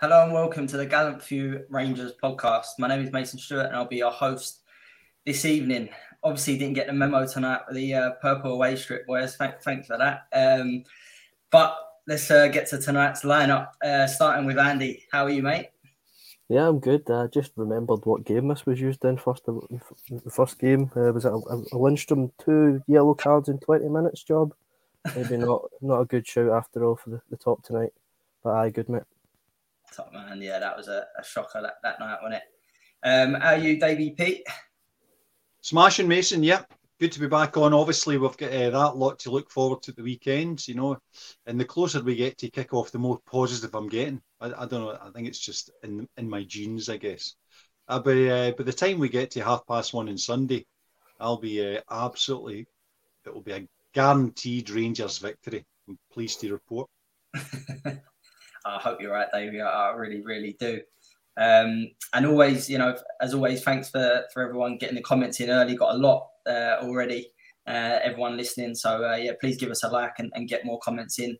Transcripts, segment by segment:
Hello and welcome to the Gallant Few Rangers podcast. My name is Mason Stewart and I'll be your host this evening. Obviously, didn't get the memo tonight with the uh, purple away strip, boys. Thank, thanks for that. Um, but let's uh, get to tonight's lineup, uh, starting with Andy. How are you, mate? Yeah, I'm good. I just remembered what game this was used in first. The first game uh, was it a, a Lundstram two yellow cards in twenty minutes job. Maybe not not a good shout after all for the, the top tonight, but I good mate. Top man, yeah, that was a, a shocker that, that night, wasn't it? Um, how are you, Davey Pete? Smashing Mason, yeah good to be back on. Obviously, we've got uh, that lot to look forward to the weekends, you know. And the closer we get to kick off, the more positive I'm getting. I, I don't know. I think it's just in in my genes, I guess. Uh, by, uh, by the time we get to half past one on Sunday, I'll be uh, absolutely. It will be a guaranteed Rangers victory. I'm pleased to report. I hope you're right, Davey. I really, really do. Um, and always, you know, as always, thanks for for everyone getting the comments in early. Got a lot uh, already. Uh, everyone listening, so uh, yeah, please give us a like and, and get more comments in.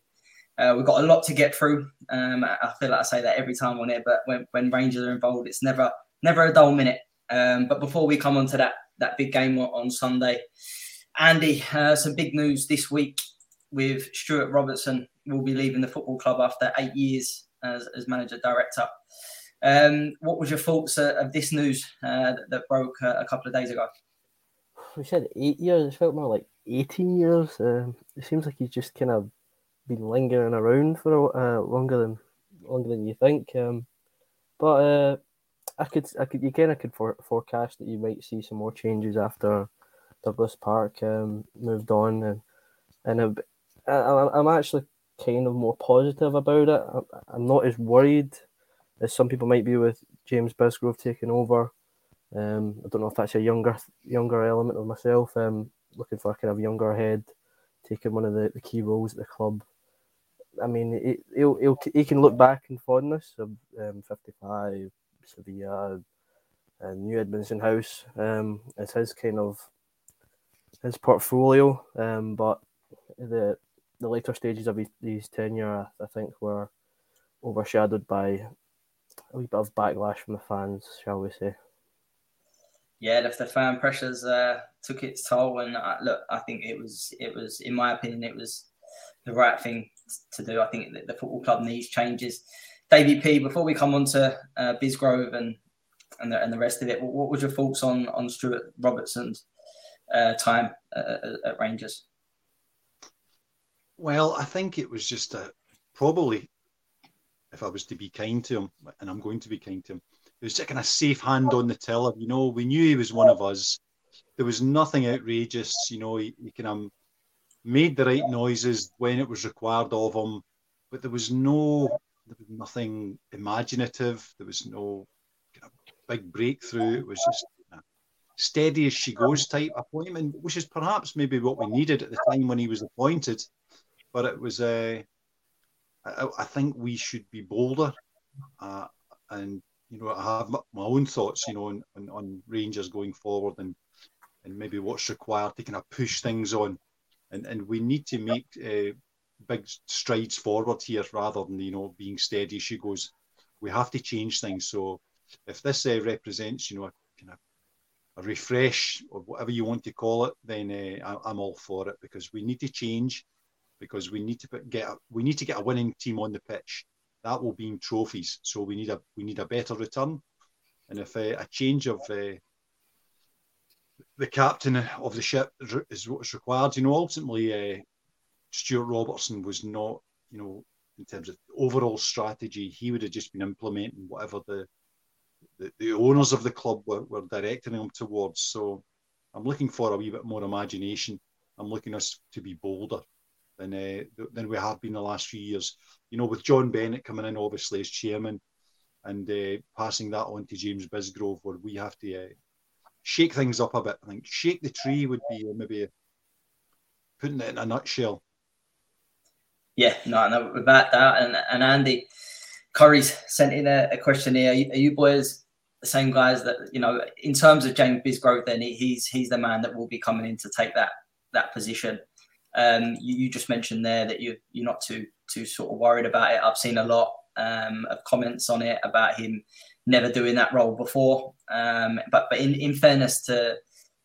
Uh, we've got a lot to get through. Um, I feel like I say that every time on it, but when, when Rangers are involved, it's never never a dull minute. Um, but before we come on to that that big game on Sunday, Andy, uh, some big news this week with Stuart Robertson will be leaving the football club after eight years as, as manager director. Um, what was your thoughts uh, of this news uh, that, that, broke uh, a couple of days ago? We said eight years. It felt more like eighteen years. Um, it seems like he's just kind of been lingering around for uh, longer than longer than you think. Um, but uh, I could, I could, you kind of could for, forecast that you might see some more changes after Douglas Park um, moved on, and and I, I'm actually kind of more positive about it. I'm not as worried as some people might be with James Bisgrove taking over. Um, I don't know if that's a younger younger element of myself. Um, looking for a kind of younger head, taking one of the, the key roles at the club. I mean, he, he'll, he'll, he can look back in fondness of um, 55, Sevilla, and New Edmiston House um, as his kind of his portfolio. Um, but the the later stages of his, his tenure, I think, were overshadowed by a wee bit of backlash from the fans, shall we say? Yeah, if the fan pressures uh, took its toll, and I, look, I think it was, it was, in my opinion, it was the right thing to do. I think that the football club needs changes. Davey P, before we come on to uh, Bisgrove and and the, and the rest of it, what, what was your thoughts on on Stuart Robertson's uh, time uh, at Rangers? Well, I think it was just a probably if I was to be kind to him, and I'm going to be kind to him, it was kind a safe hand on the tiller. You know, we knew he was one of us. There was nothing outrageous. You know, he, he kind of made the right noises when it was required of him, but there was no, there was nothing imaginative. There was no kind of big breakthrough. It was just steady as she goes type appointment, which is perhaps maybe what we needed at the time when he was appointed. But it was a uh, I, I think we should be bolder. Uh, and you know, I have my own thoughts, you know, on, on, on, Rangers going forward and and maybe what's required to kind of push things on, and and we need to make uh, big strides forward here rather than you know being steady she goes. We have to change things. So if this uh, represents, you know, a kind of a refresh or whatever you want to call it, then uh, I, I'm all for it because we need to change because we need to get a, we need to get a winning team on the pitch. That will mean trophies. So we need a we need a better return, and if uh, a change of uh, the captain of the ship is what is required, you know, ultimately uh, Stuart Robertson was not, you know, in terms of overall strategy, he would have just been implementing whatever the the, the owners of the club were, were directing him towards. So I'm looking for a wee bit more imagination. I'm looking us to be bolder than uh, than we have been the last few years. You know, with John Bennett coming in obviously as chairman and uh, passing that on to James Bisgrove, where we have to uh, shake things up a bit. I think shake the tree would be maybe putting it in a nutshell. Yeah, no, no, with that, and, and Andy Curry's sent in a, a. Are you, are you boys the same guys that you know in terms of James Bisgrove? Then he's he's the man that will be coming in to take that that position. Um, you, you, just mentioned there that you you're not too too sort of worried about it. I've seen a lot um, of comments on it about him never doing that role before. Um, but but in, in fairness to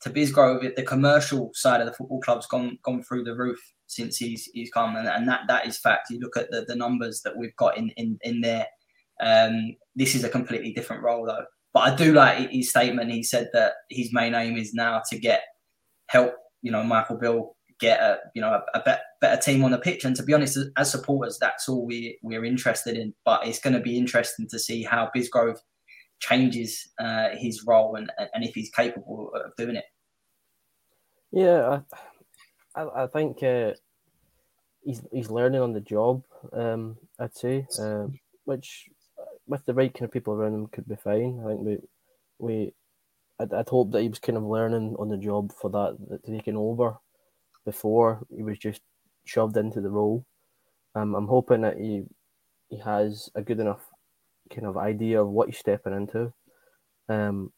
to Bisgrove, the commercial side of the football club's gone gone through the roof since he's he's come, and, and that that is fact. You look at the, the numbers that we've got in in in there. Um, this is a completely different role though. But I do like his statement. He said that his main aim is now to get help. You know, Michael Beale get a you know a, a better, better team on the pitch. And to be honest, as supporters, that's all we we're interested in. But it's going to be interesting to see how Bisgrove changes uh, his role and and if he's capable of doing it. Yeah, I, I think uh, he's he's learning on the job. Um, I'd say, um, which with the right kind of people around him could be fine. I think we we I'd, I'd hope that he was kind of learning on the job for that, that taking over before he was just shoved into the role. Um, I'm hoping that he he has a good enough kind of idea of what he's stepping into. Um,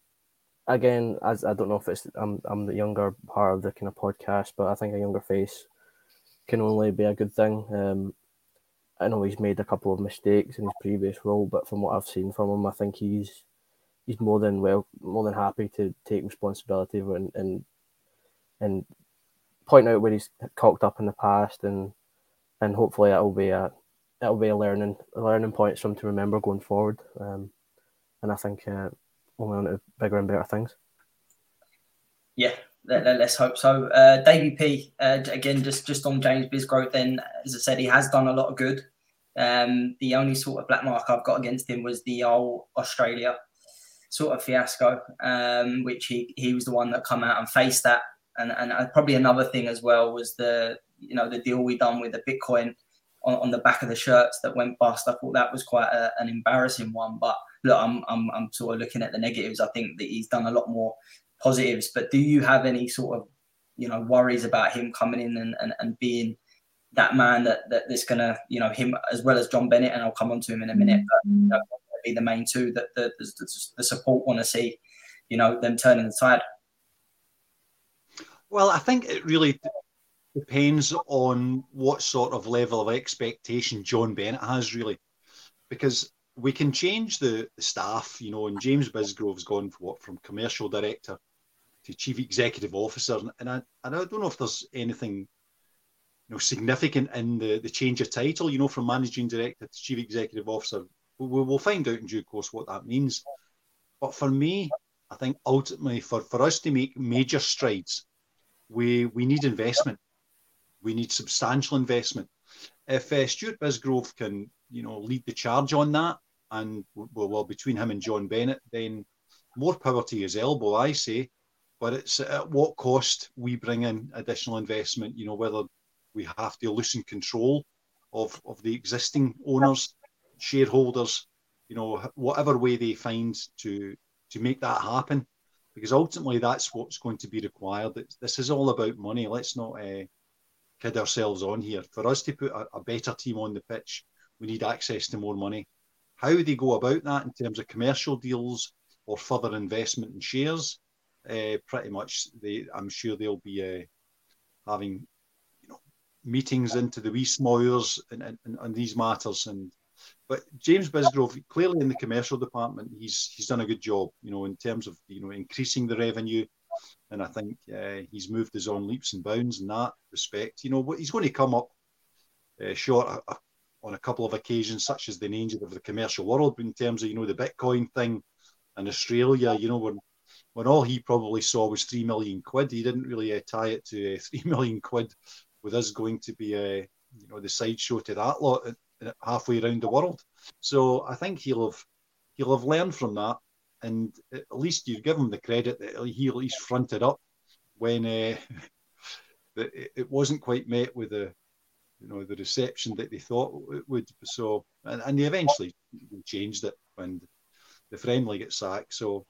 again, as I don't know if it's I'm I'm the younger part of the kind of podcast, but I think a younger face can only be a good thing. Um, I know he's made a couple of mistakes in his previous role, but from what I've seen from him, I think he's he's more than well more than happy to take responsibility and and and point out where he's cocked up in the past and and hopefully that will be a that'll be a learning a learning point him to remember going forward. Um, and I think uh, only on to bigger and better things. Yeah, let, us hope so. Uh, Davy P, uh, again, just just on James Bisgrove, then, as I said, he has done a lot of good. Um, the only sort of black mark I've got against him was the old Australia sort of fiasco, um, which he, he was the one that come out and faced that. And, and uh, probably another thing as well was the you know the deal we done with the Bitcoin on, on the back of the shirts that went bust. I thought that was quite a, an embarrassing one. But look, I'm, I'm I'm sort of looking at the negatives. I think that he's done a lot more positives. But do you have any sort of you know worries about him coming in and, and, and being that man that, that that's gonna you know him as well as John Bennett and I'll come on to him in a minute but you know, be the main two that the, the, the support want to see you know them turning the tide well I think it really depends on what sort of level of expectation John Bennett has really because we can change the, the staff you know and James Bisgrove's gone what from commercial director to chief executive officer, and I, and I don't know if there's anything you know significant in the, the change of title, you know, from managing director to chief executive officer. We, will find out in due course what that means. But for me, I think ultimately for, for us to make major strides, we we need investment. We need substantial investment. If uh, Stuart Bisgrove can, you know, lead the charge on that, and well, well, between him and John Bennett, then more power to his elbow, I say but it's at what cost we bring in additional investment. You know, whether we have to loosen control of of the existing owners, shareholders. You know, whatever way they find to to make that happen, because ultimately that's what's going to be required. This is all about money. Let's not uh, kid ourselves on here. For us to put a, a better team on the pitch, we need access to more money. How they go about that in terms of commercial deals or further investment in shares, uh, pretty much they I'm sure they'll be uh, having you know meetings into the wee smoyers and, and, and these matters and but James Bisgrove clearly in the commercial department he's he's done a good job you know in terms of you know increasing the revenue and I think uh, he's moved his on leaps and bounds in that respect you know he's going to come up uh, short uh, on a couple of occasions such as the nature of the commercial world in terms of you know the Bitcoin thing in Australia you know when when all he probably saw was three million quid. He didn't really uh, tie it to uh, three million quid with us going to be a uh, you know the sideshow to that lot halfway around the world. So I think he'll have he'll have learned from that, and at least you give him the credit that he at least fronted up when uh, it wasn't quite met with the you know the reception that they thought it would. So and, and they eventually changed it when the friendly get sacked. So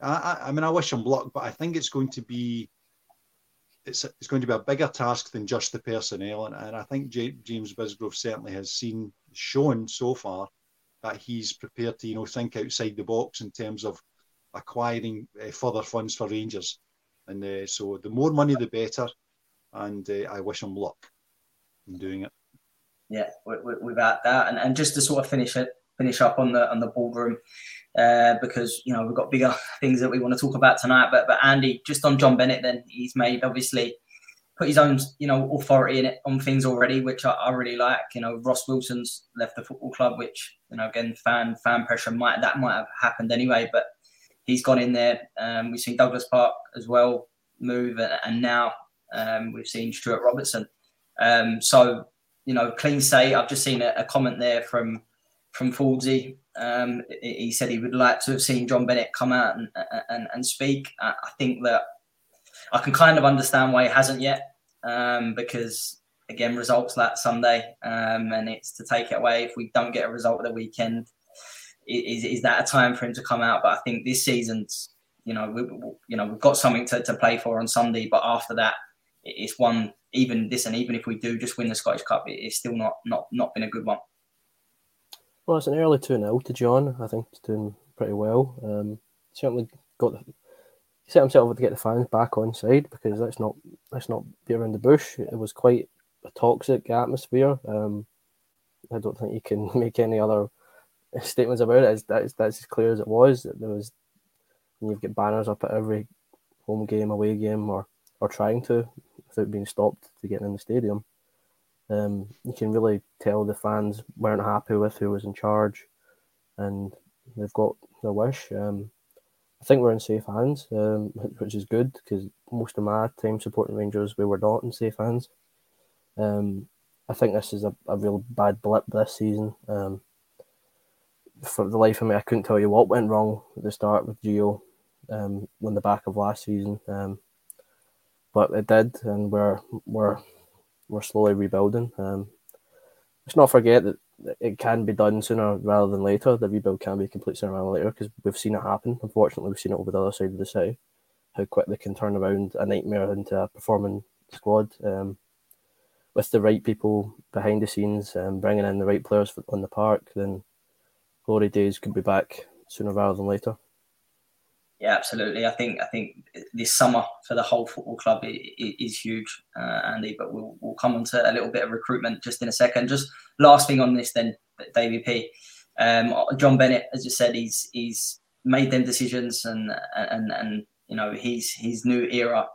I, I mean, I wish him luck, but I think it's going to be it's it's going to be a bigger task than just the personnel, and, and I think J- James Bisgrove certainly has seen shown so far that he's prepared to you know think outside the box in terms of acquiring uh, further funds for Rangers, and uh, so the more money the better, and uh, I wish him luck in doing it. Yeah, without that, and, and just to sort of finish it finish up on the on the boardroom uh, because you know we've got bigger things that we want to talk about tonight. But but Andy, just on John Bennett, then he's made obviously put his own you know authority in it on things already, which I, I, really like. You know, Ross Wilson's left the football club, which you know again fan fan pressure might that might have happened anyway, but he's gone in there. Um, we've seen Douglas Park as well move, and now um, we've seen Stuart Robertson. Um, so you know, clean say. I've just seen a, a comment there from from Fordsey. Um, he said he would like to have seen John Bennett come out and and, and speak. I, I think that I can kind of understand why he hasn't yet, um, because again, results that Sunday, um, and it's to take it away if we don't get a result at the weekend. Is, is that a time for him to come out? But I think this season's, you know, we, you know, we've got something to, to play for on Sunday. But after that, it's one. Even this, and even if we do just win the Scottish Cup, it's still not not not been a good one. Well, it's an early two 0 to John. I think he's doing pretty well. Um, certainly got the, set himself up to get the fans back on side because let's not let's not be around the bush. It was quite a toxic atmosphere. Um, I don't think you can make any other statements about it. That's that's as clear as it was. There was you've got banners up at every home game, away game, or or trying to without being stopped to get in the stadium. Um, you can really tell the fans weren't happy with who was in charge, and they've got their wish. Um, I think we're in safe hands, um, which is good because most of my time supporting Rangers, we were not in safe hands. Um, I think this is a, a real bad blip this season. Um, for the life of me, I couldn't tell you what went wrong at the start with Gio um, on the back of last season. Um, but it did, and we're we're we're slowly rebuilding. Um, let's not forget that it can be done sooner rather than later. The rebuild can be complete sooner rather than later because we've seen it happen. Unfortunately, we've seen it over the other side of the city. How quick they can turn around a nightmare into a performing squad um, with the right people behind the scenes and um, bringing in the right players on the park. Then glory days could be back sooner rather than later. Yeah, absolutely. I think I think this summer for the whole football club is huge, uh, Andy. But we'll we'll come on to a little bit of recruitment just in a second. Just last thing on this, then, Davy P. Um, John Bennett, as you said, he's he's made them decisions, and and and you know his his new era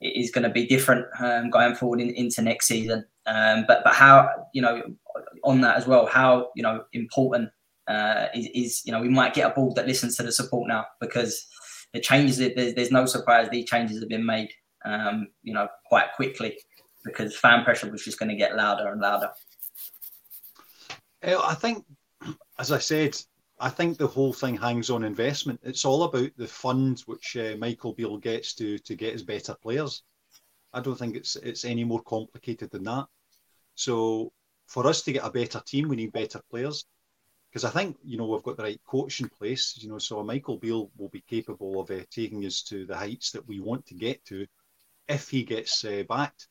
is going to be different um, going forward in, into next season. Um, but but how you know on that as well, how you know important uh, is, is, you know we might get a board that listens to the support now because the changes there's, there's no surprise these changes have been made um, you know quite quickly because fan pressure was just going to get louder and louder. I think, as I said, I think the whole thing hangs on investment. It's all about the funds which uh, Michael Beale gets to to get his better players. I don't think it's it's any more complicated than that. So for us to get a better team, we need better players because I think you know we've got the right coach in place. You know, so Michael Beale will be capable of uh, taking us to the heights that we want to get to if he gets uh, backed.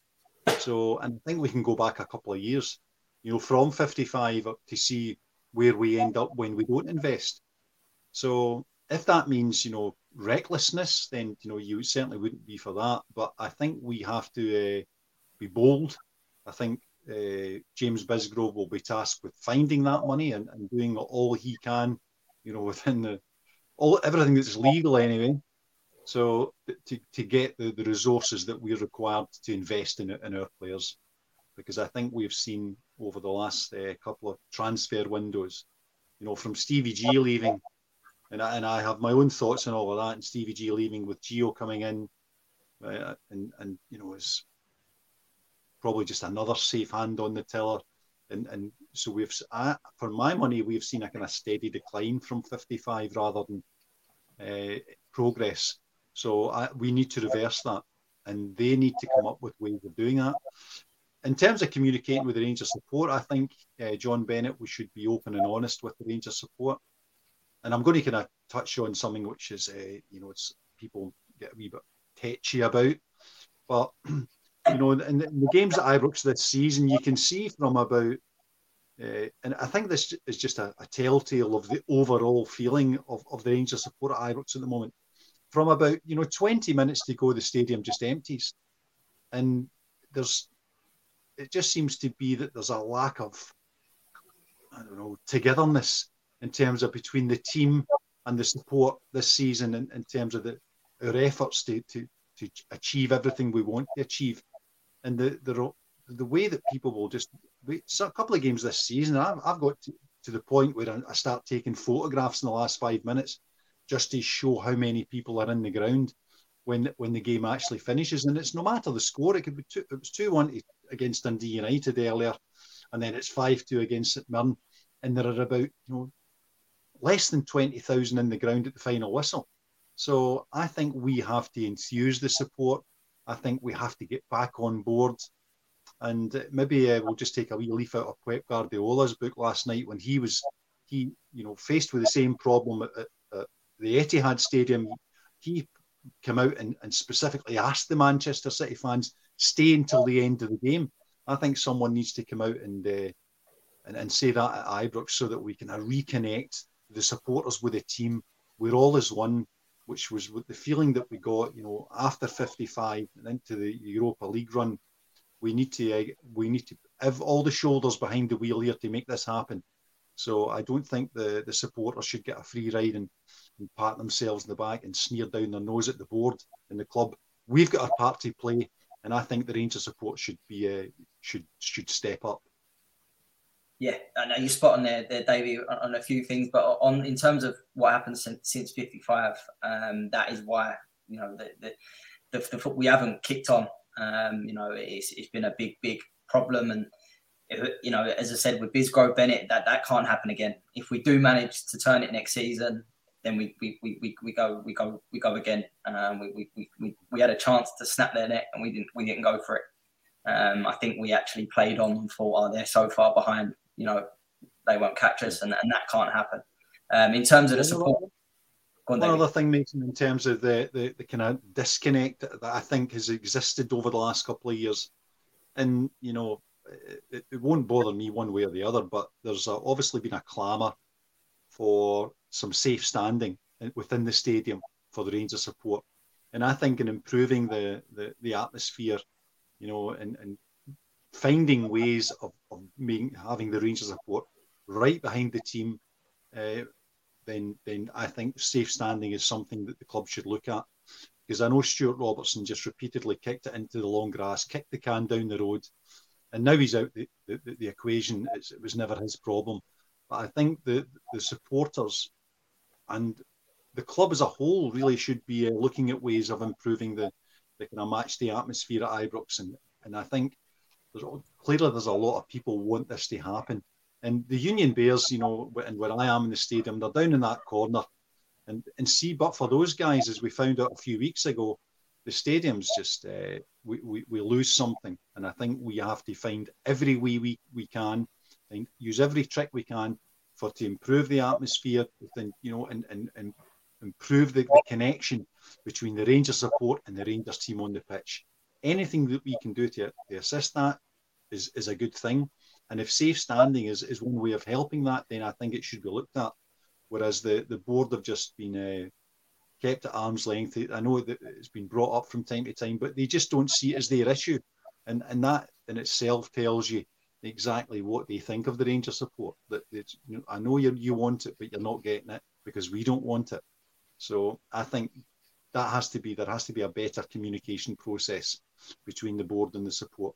So, and I think we can go back a couple of years, you know, from 55 up to see where we end up when we don't invest. So, if that means you know recklessness, then you know you certainly wouldn't be for that. But I think we have to uh, be bold. I think uh, James Bisgrove will be tasked with finding that money and, and doing all he can, you know, within the all everything that's legal anyway. So to, to get the, the resources that we're required to invest in, in our players, because I think we've seen over the last uh, couple of transfer windows, you know, from Stevie G leaving, and I, and I have my own thoughts on all of that, and Stevie G leaving with Gio coming in, uh, and and you know, is probably just another safe hand on the tiller. And, and so we've, for my money, we've seen a kind of steady decline from 55 rather than uh, progress. So I, we need to reverse that, and they need to come up with ways of doing that. In terms of communicating with the Rangers support, I think uh, John Bennett, we should be open and honest with the Rangers support. And I'm going to kind of touch on something which is, uh, you know, it's people get a wee bit tetchy about, but you know, in, in the games at Ibrox this season, you can see from about, uh, and I think this is just a, a, telltale of the overall feeling of, of the Rangers support at Ibrox at the moment. From about, you know, 20 minutes to go, the stadium just empties. And there's, it just seems to be that there's a lack of, I don't know, togetherness in terms of between the team and the support this season in, in terms of the, our efforts to, to, to achieve everything we want to achieve. And the, the, the way that people will just wait, so a couple of games this season, I've, I've got to, to the point where I start taking photographs in the last five minutes just to show how many people are in the ground when when the game actually finishes. And it's no matter the score; it could be two, it was two one against Dundee United earlier, and then it's five two against St Mirren, and there are about you know less than twenty thousand in the ground at the final whistle. So I think we have to enthuse the support. I think we have to get back on board. And maybe uh, we'll just take a wee leaf out of Pep Guardiola's book last night when he was he you know faced with the same problem at, at, the Etihad Stadium. He came out and, and specifically asked the Manchester City fans stay until the end of the game. I think someone needs to come out and uh, and, and say that at Ibrox so that we can uh, reconnect the supporters with the team. We're all as one, which was the feeling that we got, you know, after 55 and into the Europa League run. We need to uh, we need to have all the shoulders behind the wheel here to make this happen. So I don't think the the supporters should get a free ride and and pat themselves in the back and sneer down their nose at the board and the club. We've got our part to play, and I think the Rangers support should be uh, should should step up. Yeah, I know you're spot on there, there, Davey, on a few things, but on in terms of what happened since, since 55, um, that is why you know the the, the, the we haven't kicked on. Um, you know, it's, it's been a big big problem, and you know, as I said with Bisgrove Bennett, that that can't happen again. If we do manage to turn it next season, then we, we, we, we, go we go we go again. Um, we, we, we, we had a chance to snap their neck and we didn't we didn't go for it. Um, I think we actually played on and thought, oh, they're so far behind, you know, they won't catch us, and, and that can't happen. Um, in terms of the support. On, One other thing, Mason, in terms of the, the, the kind of disconnect that I think has existed over the last couple of years, and you know, it, it won't bother me one way or the other, but there's obviously been a clamour for some safe standing within the stadium for the Rangers support. And I think in improving the, the, the atmosphere, you know, and, and finding ways of, of having the Rangers support right behind the team, uh, then then I think safe standing is something that the club should look at. Because I know Stuart Robertson just repeatedly kicked it into the long grass, kicked the can down the road, and now he's out the, the, the equation. It's, it was never his problem. But I think the the supporters and the club as a whole really should be uh, looking at ways of improving the, the kind of match the atmosphere at Ibrox. And, and I think there's clearly there's a lot of people want this to happen. And the Union Bears, you know, and where I am in the stadium, they're down in that corner. And and see, but for those guys, as we found out a few weeks ago, the stadium's just uh, we, we, we lose something. And I think we have to find every way we, we can and use every trick we can for to improve the atmosphere, within, you know, and, and, and improve the, the connection between the Rangers support and the Rangers team on the pitch. Anything that we can do to, to assist that is, is a good thing. And if safe standing is, is one way of helping that, then I think it should be looked at. Whereas the, the board have just been uh, kept at arm's length. I know that it's been brought up from time to time, but they just don't see it as their issue. And, and that in itself tells you exactly what they think of the Ranger support. That it's, you know, I know you you want it, but you're not getting it because we don't want it. So I think that has to be there has to be a better communication process between the board and the support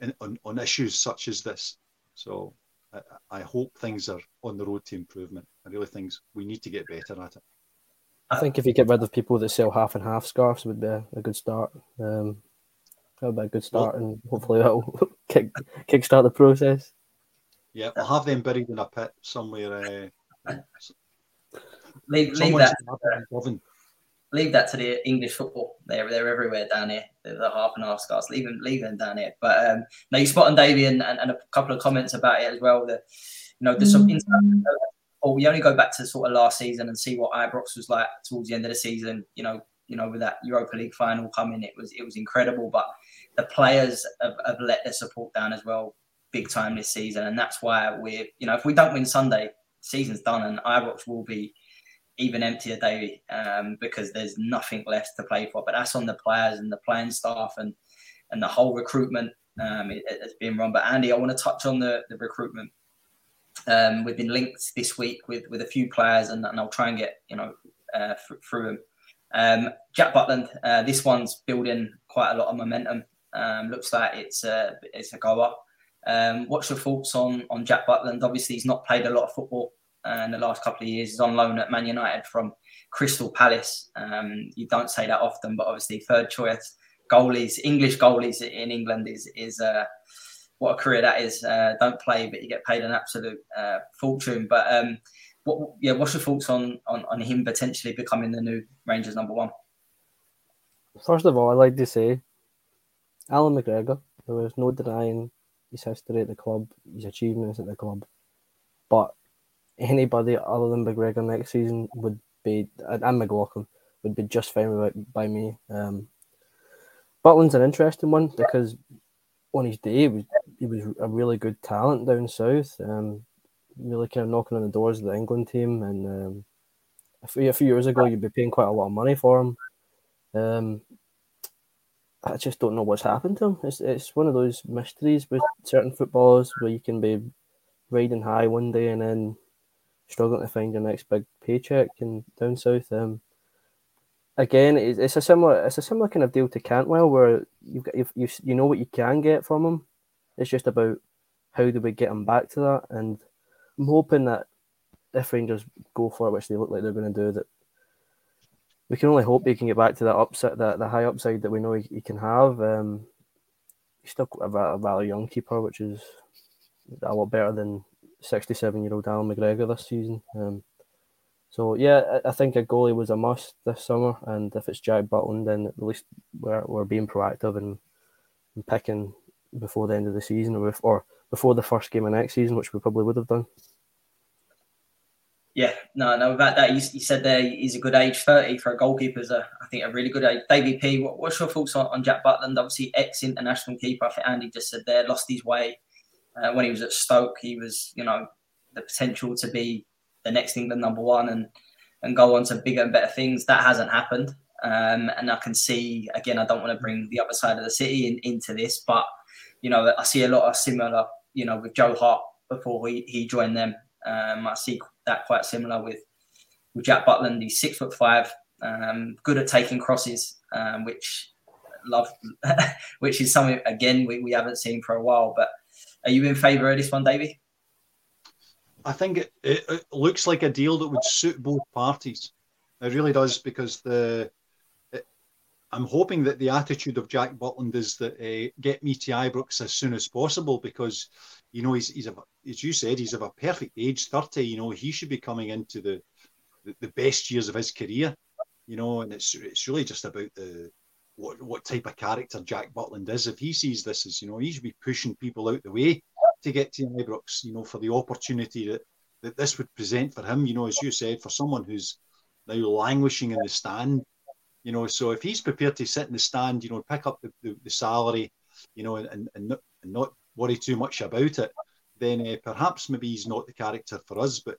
in, on, on issues such as this. So I, I hope things are on the road to improvement. I really think we need to get better at it. I think if you get rid of people that sell half and half scarves would be a, a good start. Um, that would be a good start, well, and hopefully that'll kick kickstart the process. Yeah, we'll have them buried in a pit somewhere. Uh, leave, leave that. Leave that to the English football. They're they're everywhere down here. They're the half and half scars. Leave them, leave them down here. But um, now you spot on Davey and, and, and, a couple of comments about it as well. That you know there's mm-hmm. or we only go back to sort of last season and see what Ibrox was like towards the end of the season. You know, you know, with that Europa League final coming, it was it was incredible. But the players have, have let their support down as well, big time this season, and that's why we're you know if we don't win Sunday, season's done, and Ibrox will be even emptier day um, because there's nothing left to play for. But that's on the players and the playing staff and and the whole recruitment um, it, has been run. But Andy, I want to touch on the, the recruitment Um, we've been linked this week with with a few players, and, and I'll try and get you know uh, through them. Um, Jack Butland, uh, this one's building quite a lot of momentum. Um, looks like it's a it's a goer. Um, what's your thoughts on on Jack Butland? Obviously, he's not played a lot of football in the last couple of years. is on loan at Man United from Crystal Palace. Um, you don't say that often, but obviously, third choice goalies, English goalies in England is is uh, what a career that is. Uh, don't play, but you get paid an absolute uh, fortune. But um, what, yeah, what's your thoughts on, on on him potentially becoming the new Rangers number one? First of all, I'd like to say, Allan McGregor. There was no denying his history at the club, his achievements at the club. But anybody other than McGregor next season would be, and McLaughlin would be just fine by me. Um, Butland's an interesting one because on his day, he was, he was a really good talent down south. Um, really kind of knocking on the doors of the England team. And um, a, few, a few years ago, you'd be paying quite a lot of money for him. Um, I just don't know what's happened to him. It's it's one of those mysteries with certain footballers where you can be riding high one day and then struggling to find your next big paycheck and down south. Um, again, it's, it's a similar it's a similar kind of deal to Cantwell where you've got you you know what you can get from him. It's just about how do we get him back to that, and I'm hoping that if Rangers go for it, which they look like they're going to do, that we can only hope he can get back to that upside, that the high upside that we know he, he can have. Um, he's still a, a rather young keeper, which is a lot better than 67 year old Allan McGregor this season. Um, so yeah, I think a goalie was a must this summer, and if it's Jack Butland, then at least we're, we're being proactive and, and picking before the end of the season, or, if, or before the first game of next season, which we probably would have done. Yeah, no, no. About that, you, you said there he's a good age. Thirty for a goalkeeper is a, I think, a really good age. David P, what, what's your thoughts on, on Jack Butland? Obviously, ex-international keeper. I think Andy just said there lost his way uh, when he was at Stoke. He was, you know, the potential to be the next England number one and and go on to bigger and better things. That hasn't happened. Um, and I can see again. I don't want to bring the other side of the city in, into this, but you know, I see a lot of similar. You know, with Joe Hart before he, he joined them, um, I see that quite similar with with Jack Butland. He's six foot five, um, good at taking crosses, um, which love, which is something again we, we haven't seen for a while. But are you in favour of this one, Davey? I think it, it, it, looks like a deal that would suit both parties. It really does because the it, I'm hoping that the attitude of Jack Butland is that uh, get me to Ibrox as soon as possible because you know he's he's as you said he's of a perfect age, thirty. You know he should be coming into the the, the best years of his career. You know, and it's it's really just about the what what type of character Jack Butland is. If he sees this as you know he should be pushing people out the way to get to Ibrox, you know, for the opportunity that, that this would present for him, you know, as you said, for someone who's now languishing in the stand, you know, so if he's prepared to sit in the stand, you know, pick up the, the, the salary, you know, and, and, not, and not worry too much about it, then uh, perhaps maybe he's not the character for us. But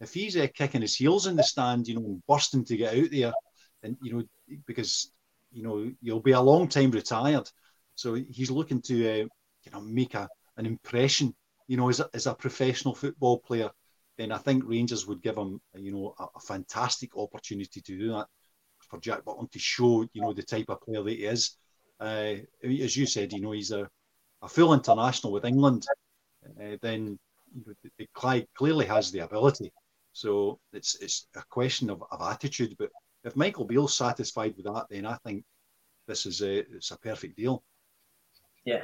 if he's uh, kicking his heels in the stand, you know, and bursting to get out there, and you know, because you know you'll be a long time retired, so he's looking to uh, you know make a an impression, you know, as a, as a professional football player, then I think Rangers would give him, you know, a, a fantastic opportunity to do that for Jack Butland to show, you know, the type of player that he is. Uh, as you said, you know, he's a, a full international with England. Uh, then you know, the, the clearly has the ability. So it's it's a question of, of attitude. But if Michael Beale's satisfied with that, then I think this is a it's a perfect deal. Yeah,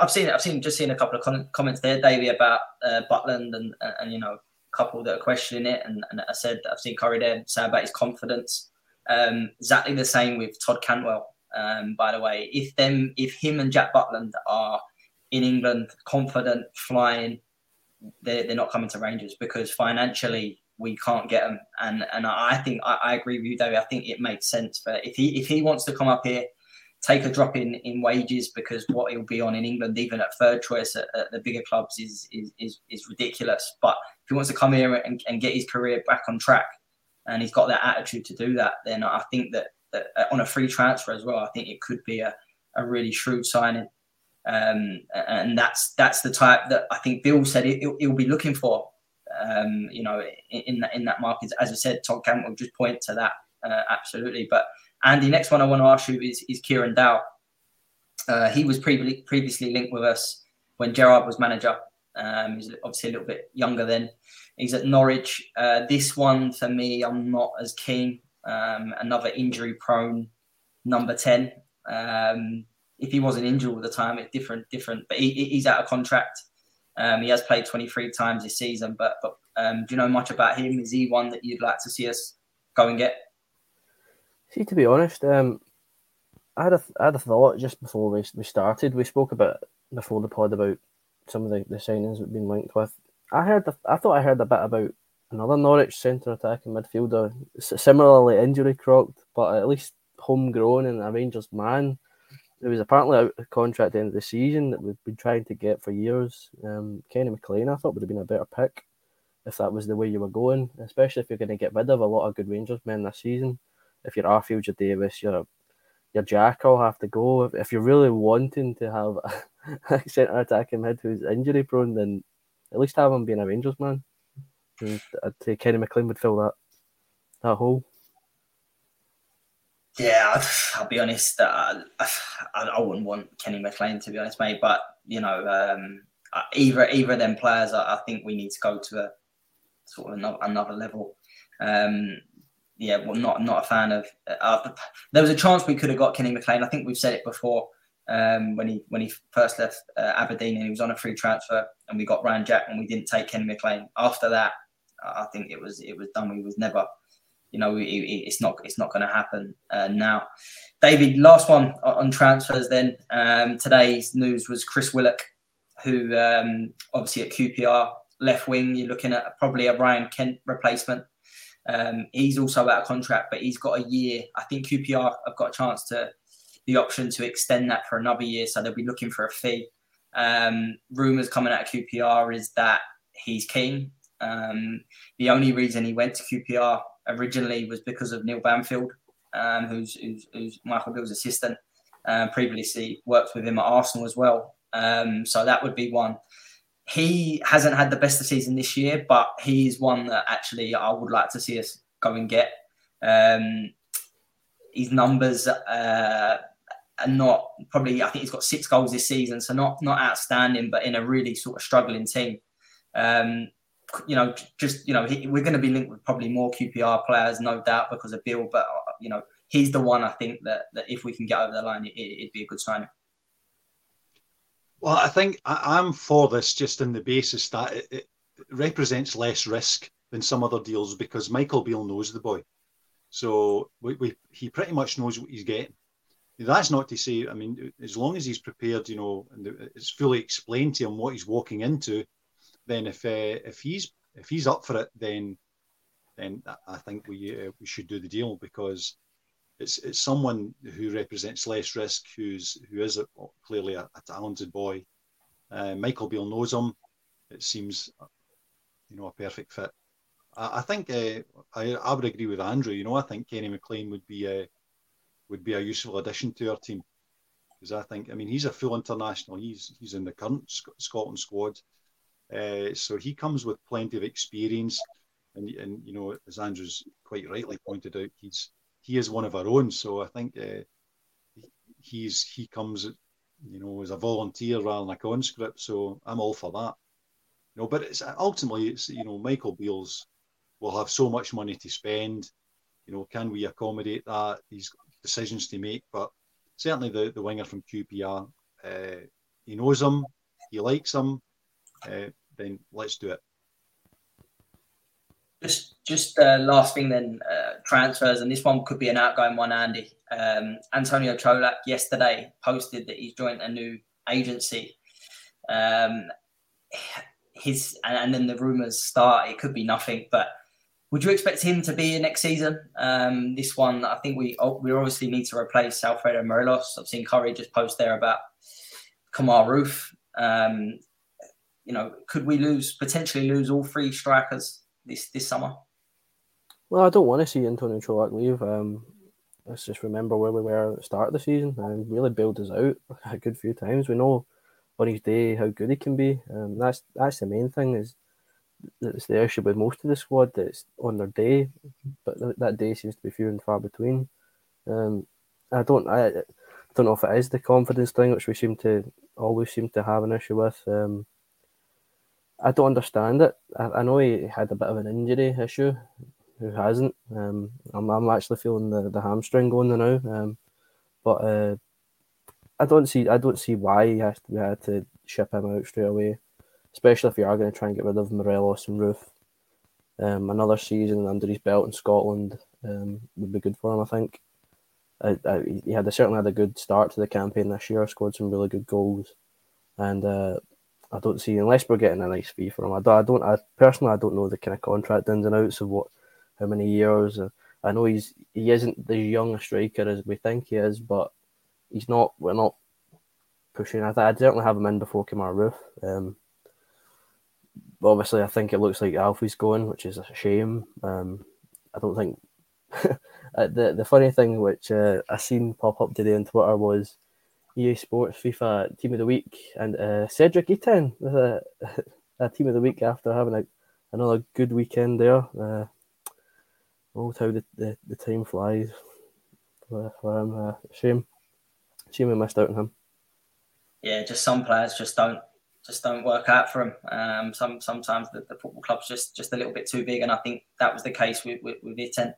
I've seen I've seen just seen a couple of comments there, Davey, about uh, Butland and, and, and you know a couple that are questioning it, and, and I said I've seen Corey there say about his confidence. Um, exactly the same with Todd Cantwell. Um, by the way, if them if him and Jack Butland are in England, confident, flying, they're, they're not coming to Rangers because financially we can't get him. And and I think I, I agree with you, Davey. I think it makes sense. But if he if he wants to come up here take a drop in, in wages because what he'll be on in England, even at third choice at, at the bigger clubs, is, is, is is ridiculous. But if he wants to come here and, and get his career back on track, and he's got that attitude to do that, then I think that, that on a free transfer as well, I think it could be a, a really shrewd signing. Um, and that's that's the type that I think Bill said it, will be looking for. Um, you know, in, in, that in that market, as I said, Todd will just point to that uh, absolutely. But Andy, next one I want to ask you is, is Kieran Dowell. Uh, he was previously previously linked with us when Gerrard was manager. Um, he's obviously a little bit younger then. He's at Norwich. Uh, this one for me, I'm not as keen. Um, another injury prone number 10. Um, if he wasn't injured all the time, it's different, different. But he, he's out of contract. Um, he has played 23 times this season. But, but um, do you know much about him? Is he one that you'd like to see us go and get? See, to be honest, um, I had a, I had a thought just before we, we started. We spoke about before the pod about some of the, the signings we've been linked with. I heard, I thought I heard a bit about another Norwich centre attacking midfielder, similarly injury crocked, but at least homegrown and a Rangers man. It was apparently out of contract at the end of the season that we've been trying to get for years. Um, Kenny McLean, I thought would have been a better pick if that was the way you were going, especially if you're going to get rid of a lot of good Rangers men this season. If you're Arfield, you're Davis, you're your Jack will have to go. If, you're really wanting to have a centre attacking mid who's injury prone, then at least have him being a Rangers man. And I'd say Kenny McLean would fill that that hole. Yeah, I'll be honest. Uh, I, I wouldn't want Kenny McLean to be honest, mate. But you know, um, uh, either either of them players, I, I, think we need to go to a sort of another, another level. Um, yeah, well, not not a fan of. Uh, there was a chance we could have got Kenny McLean. I think we've said it before um, when he when he first left uh, Aberdeen and he was on a free transfer, and we got Ryan Jack and we didn't take Kenny McLean. After that, I think it was it was done. We was never, you know, it, it's not it's not going to happen uh, now. David, last one on transfers. Then um, today's news was Chris Willock, who um, obviously at QPR left wing. You're looking at probably a Ryan Kent replacement. Um, he's also out of contract, but he's got a year. I think QPR have got a chance to the option to extend that for another year, so they'll be looking for a fee. Um, rumors coming out of QPR is that he's keen. Um, the only reason he went to QPR originally was because of Neil Banfield, um, who's, who's, who's, Michael Beale's assistant. Uh, previously worked with him at Arsenal as well. Um, so that would be one he hasn't had the best of season this year, but he's one that actually I would like to see us go and get. Um, his numbers uh, are not probably. I think he's got six goals this season, so not not outstanding, but in a really sort of struggling team. Um, you know, just you know, he, we're going to be linked with probably more QPR players, no doubt, because of Bill. But uh, you know, he's the one I think that that if we can get over the line, it, would be a good signing. Well, I think I, am for this just in the basis that it, it, represents less risk than some other deals because Michael Beale knows the boy. So we, we, he pretty much knows what he's getting. That's not to say, I mean, as long as he's prepared, you know, and it's fully explained to him what he's walking into, then if uh, if he's if he's up for it, then then I think we uh, we should do the deal because it's it's someone who represents less risk, who's who is a, clearly a, a, talented boy. Uh, Michael Beale knows him. It seems, you know, a perfect fit. I, I think uh, I I would agree with Andrew. You know, I think Kenny McLean would be a would be a useful addition to our team because I think I mean he's a full international. He's he's in the current Scotland squad, uh, so he comes with plenty of experience. And, and you know, as Andrew's quite rightly pointed out, he's he is one of our own. So I think uh, he's he comes, you know, as a volunteer rather than a conscript. So I'm all for that. You know, but it's ultimately it's you know Michael Beale's will have so much money to spend. You know, can we accommodate that? These decisions to make, but certainly the the winger from QPR, uh, he knows him, he likes him. Uh, then let's do it. Just, just uh, last thing then, uh, transfers, and this one could be an outgoing one, Andy. Um, Antonio Colak yesterday posted that he's joined a new agency. Um, his and, and then the rumours start. It could be nothing, but would you expect him to be here next season? Um, this one, I think we we obviously need to replace Alfredo Morelos. I've seen Curry just post there about Kemar Roofe. Um, you know, could we lose potentially lose all three strikers this this summer? Well, I don't want to see Antonio Colak leave. Um, let's just remember where we were at the start of the season and really build us out a good few times. We know on his day how good he can be. Um, that's that's the main thing is it's the issue with most of the squad that it's on their day, but that day seems to be few and far between. Um, I don't I, I don't know if it is the confidence thing which we seem to always seem to have an issue with. Um, I don't understand it. I, I know he had a bit of an injury issue. Who hasn't? Um, I'm, I'm actually feeling the, the hamstring going there now. Um, but uh, I don't see I don't see why he has to we had to ship him out straight away, especially if you are going to try and get rid of Morelos and Roofe. Um, another season under his belt in Scotland um, would be good for him, I think. I, I, he had certainly had a good start to the campaign this year, scored some really good goals, and uh, I don't see unless we're getting a nice fee for him. I don't, I don't, I personally, I don't know the kind of contract ins and outs of what, how many years. I know he's he isn't as young striker as we think he is, but he's not. We're not pushing. I, I'd certainly have him in before Kemar Roofe. Um, obviously, I think it looks like Alfie's going, which is a shame. Um, I don't think uh, the the funny thing which uh, I seen pop up today on Twitter was EA Sports FIFA Team of the Week and uh, Cedric Itten with a, a Team of the Week after having a, another good weekend there. Uh, oh, how the, the, the time flies for, him. Uh, shame, shame we missed out on him. Yeah, just some players just don't just don't work out for him. Um, some sometimes the, the, football club's just just a little bit too big, and I think that was the case with with, with Itten.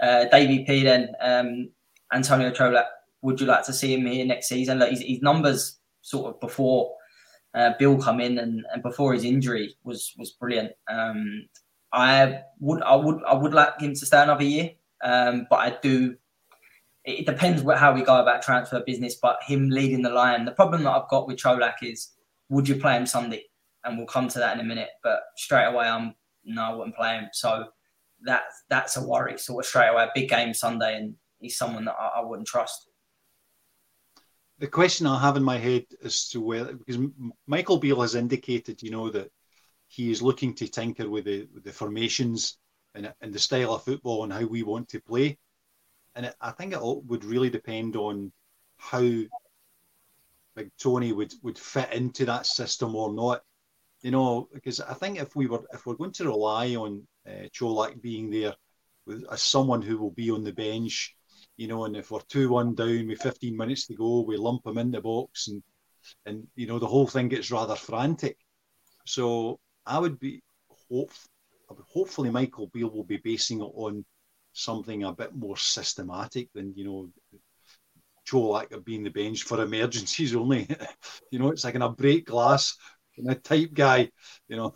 Uh, Davy P then um, Antonio Colak. Would you like to see him here next season? Like his, his numbers sort of before uh, Beale come in and, and before his injury was was brilliant. Um, I would I would I would like him to stay another year, um, but I do. It depends how we go about transfer business, but him leading the line. The problem that I've got with Colak is, would you play him Sunday? And we'll come to that in a minute. But straight away, I'm no, I wouldn't play him. So that that's a worry. Sort of straight away, big game Sunday, and he's someone that I, I wouldn't trust. The question I have in my head as to whether because Michael Beale has indicated, you know, that he is looking to tinker with the with the formations and, and the style of football and how we want to play. And it, I think it all would really depend on how Big Tony would would fit into that system or not. You know, because I think if we were if we're going to rely on uh, Colak being there with, as someone who will be on the bench, you know, and if we're two one down with 15 minutes to go, we lump them in the box and and you know the whole thing gets rather frantic. So I would be hope hopefully Michael Beale will be basing it on something a bit more systematic than you know Colak being the bench for emergencies only. you know, it's like in a break glass kind of type guy. You know,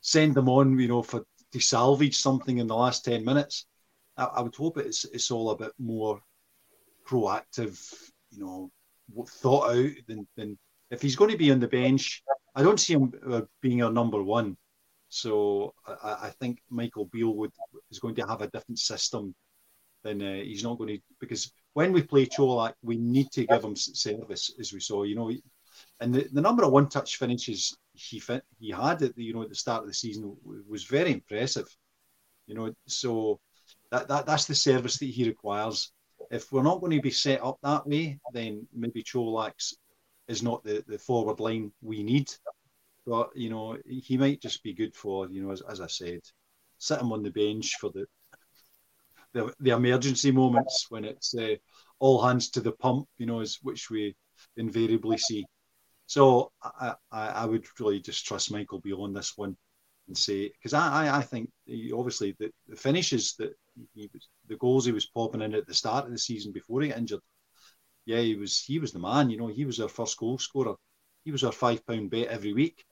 send them on. You know, for to salvage something in the last ten minutes. I, I would hope it's it's all a bit more proactive. You know, thought out than than if he's going to be on the bench I don't see him uh, being our number one. So I, I, think Michael Beale would is going to have a different system than uh, he's not going to because when we play Colak, we need to give him service as we saw. You know, and the, the number of one touch finishes he fit, he had at the you know at the start of the season was very impressive. You know, so that, that that's the service that he requires. If we're not going to be set up that way, then maybe Colak's is not the, the forward line we need. But you know, he might just be good for you know, as, as I said, sit him on the bench for the the, the emergency moments when it's uh, all hands to the pump, you know, is which we invariably see. So I, I, I would really just trust Michael on this one and say because I, I, I think obviously the, the finishes that he was the goals he was popping in at the start of the season before he injured yeah, he was he was the man. You know, he was our first goal scorer. He was our five pound bet every week.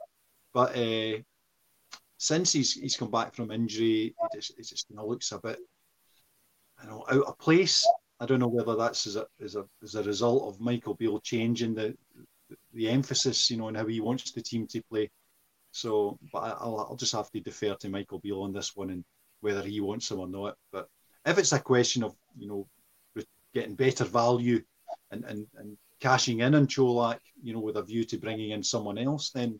But uh, since he's he's come back from injury, it just it just you know, looks a bit, you know, out of place. I don't know whether that's as a as a as a result of Michael Beale changing the the emphasis, you know, on how he wants the team to play. So, but I'll I'll just have to defer to Michael Beale on this one and whether he wants him or not. But if it's a question of you know getting better value and, and, and cashing in on Colak, you know, with a view to bringing in someone else, then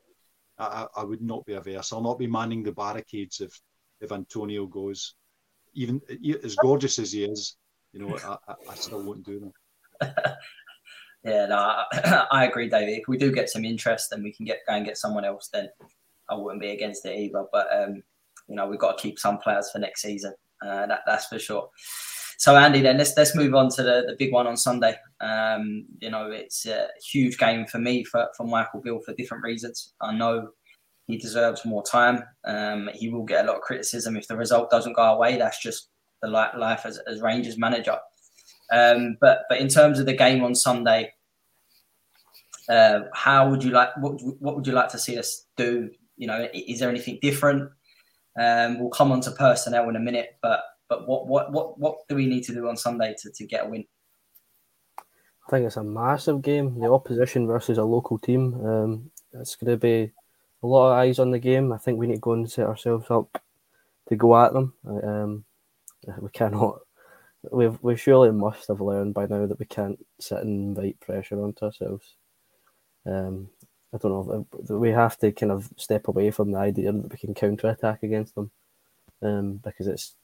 I, I would not be averse. I'll not be manning the barricades if if Antonio goes. Even as gorgeous as he is, you know, I, I still won't do that. Yeah, no, I, I agree, David. If we do get some interest and we can get go and get someone else, then I wouldn't be against it either. But um, you know, we've got to keep some players for next season. Uh, that, that's for sure. So Andy, then let's let's move on to the, the big one on Sunday. Um, you know, it's a huge game for me for, for Michael Beale for different reasons. I know he deserves more time. Um, he will get a lot of criticism if the result doesn't go away. That's just the life as, as Rangers manager. Um, but but in terms of the game on Sunday, uh, how would you like what what would you like to see us do? You know, is there anything different? Um, we'll come on to personnel in a minute, but but what what what what do we need to do on Sunday to, to get a win? I think it's a massive game. The opposition versus a local team. Um, it's going to be a lot of eyes on the game. I think we need to go and set ourselves up to go at them. Um, we cannot. We've we surely must have learned by now that we can't sit and invite pressure onto ourselves. Um, I don't know. We have to kind of step away from the idea that we can counter attack against them, um, because it's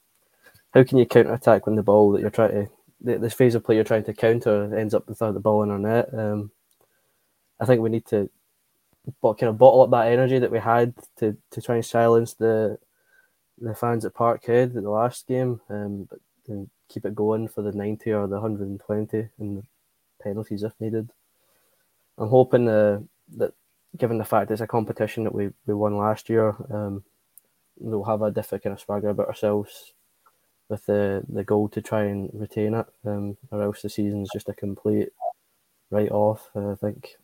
how can you counter attack when the ball that you're trying to this phase of play you're trying to counter ends up without the ball in our net. Um, I think we need to but kind of bottle up that energy that we had to, to try and silence the the fans at Parkhead at the last game, um, but keep it going for the 90 or the 120 and the penalties if needed. I'm hoping uh, that given the fact it's a competition that we, we won last year, um, we'll have a different kind of swagger about ourselves with the, the goal to try and retain it, um, or else the season's just a complete write off. Uh, I think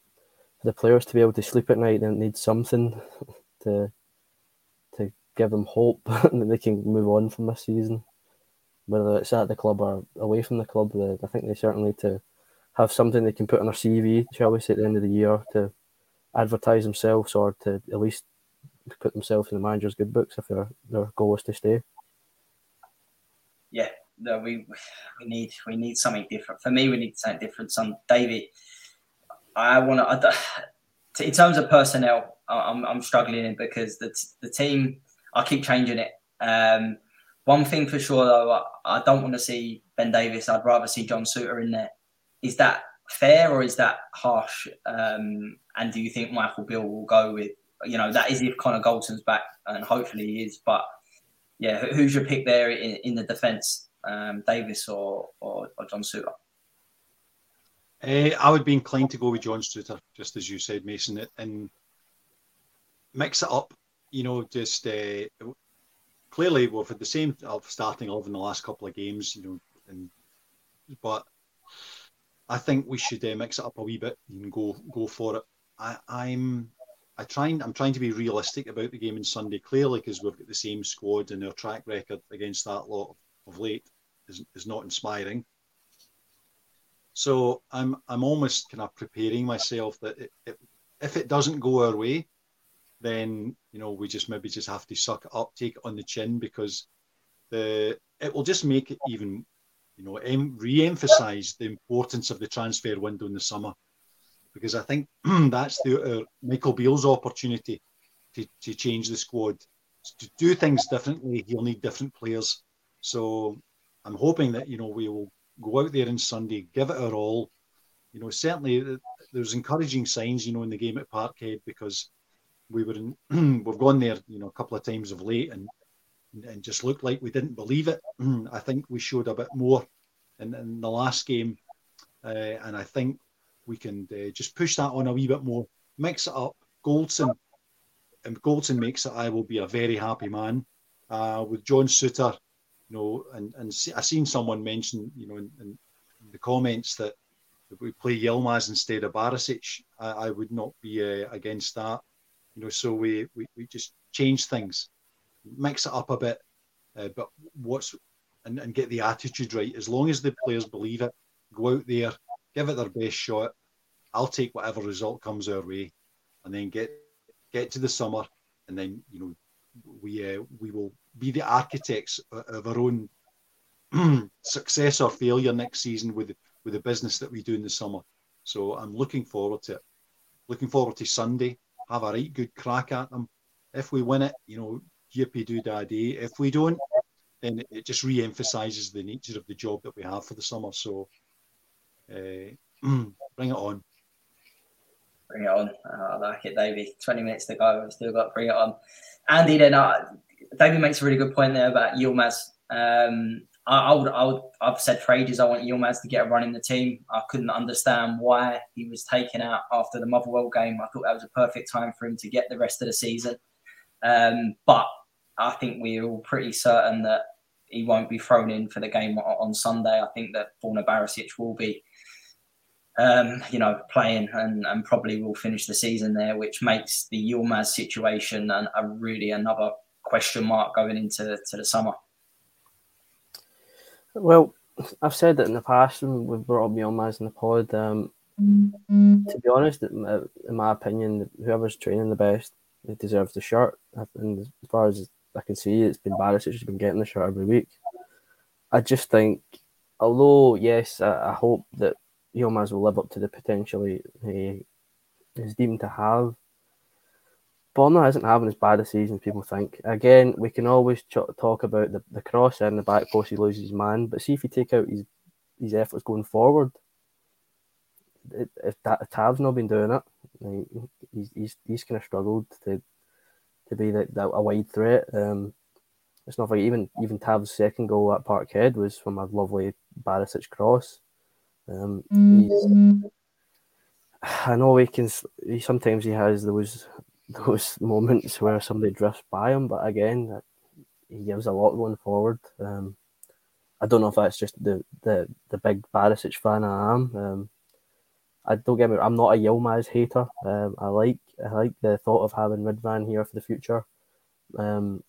for the players to be able to sleep at night, they need something to to give them hope that they can move on from this season. Whether it's at the club or away from the club, I think they certainly to have something they can put on their CV, shall we say, at the end of the year to advertise themselves or to at least put themselves in the manager's good books if their their goal is to stay. Yeah, no, we we need we need something different. For me, we need something different. Some David, I want to. In terms of personnel, I'm I'm struggling because the the team I keep changing it. Um, one thing for sure though, I, I don't want to see Ben Davies. I'd rather see John Souttar in there. Is that fair or is that harsh? Um, and do you think Michael Beale will go with, you know, that is if Connor Goldson's back and hopefully he is. But yeah, who's your pick there in, in the defence, um, Davies or, or, or John Souttar? Uh, I would be inclined to go with John Souttar, just as you said, Mason, and mix it up. You know, just uh, clearly we've had the same of starting eleven the last couple of games. You know, and but I think we should uh, mix it up a wee bit and go go for it. I, I'm I trying I'm trying to be realistic about the game on Sunday. Clearly, because we've got the same squad and their track record against that lot of late is, is not inspiring. So I'm I'm almost kind of preparing myself that it, it, if it doesn't go our way, then you know we just maybe just have to suck it up, take it on the chin because the it will just make it even you know, em- re-emphasise the importance of the transfer window in the summer, because I think that's the uh, Michael Beale's opportunity to, to change the squad, to do things differently. He'll need different players, so I'm hoping that you know we will go out there on Sunday, give it our all. You know, certainly uh, there's encouraging signs, you know, in the game at Parkhead because we were in, we've gone there, you know, a couple of times of late and and just looked like we didn't believe it. I think we showed a bit more in, in the last game, uh, and I think we can uh, just push that on a wee bit more, mix it up. Goldson, and Goldson makes it, I will be a very happy man. Uh, with John Souttar, you know, and and see, I seen someone mention, you know, in, in the comments that if we play Yilmaz instead of Barisic, I, I would not be uh, against that. You know, so we, we, we just change things mix it up a bit, uh, but what's and, and get the attitude right. As long as the players believe it, go out there, give it their best shot. I'll take whatever result comes our way, and then get get to the summer, and then you know we uh, we will be the architects of our own success or failure next season with with the business that we do in the summer. So I'm looking forward to it. Looking forward to Sunday. Have a right good crack at them. If we win it, you know, yippee doo daddy. If we don't, then it just re-emphasizes the nature of the job that we have for the summer. So, uh, bring it on. Bring it on. I like it, Davey. 20 minutes to go. We've still got to bring it on. Andy, then, uh, Davey makes a really good point there about Yilmaz. Um, I, I, would, I would, I've said for ages I want Yilmaz to get a run in the team. I couldn't understand why he was taken out after the Motherwell game. I thought that was a perfect time for him to get the rest of the season. Um, but I think we're all pretty certain that he won't be thrown in for the game on Sunday. I think that Borna Barisic will be, um, you know, playing and, and probably will finish the season there, which makes the Yilmaz situation a, really another question mark going into to the summer. Well, I've said it in the past when we've brought up Yilmaz in the pod. Um, to be honest, in my opinion, whoever's training the best deserves the shirt. And as far as I can see it's been Barisic who's been getting the shirt every week. I just think, although yes, I, I hope that Yilmaz will live up to the potential he is deemed to have. Borna isn't having as bad a season as people think. Again, we can always ch- talk about the, the cross and the back post, he loses his man. But see if you take out his his efforts going forward, if, if that Tav's not been doing it, he's, he's, he's kind of struggled to to be that, that a wide threat. Um, it's not like even even Tav's second goal at Parkhead was from a lovely Barisic cross. Um, mm-hmm. I know he can. He, sometimes he has those those moments where somebody drifts by him, but again, he gives a lot going forward. Um, I don't know if that's just the the, the big Barisic fan I am. Um, I don't get me. I'm not a Yilmaz hater. Um, I like I like the thought of having Ridvan here for the future. Um,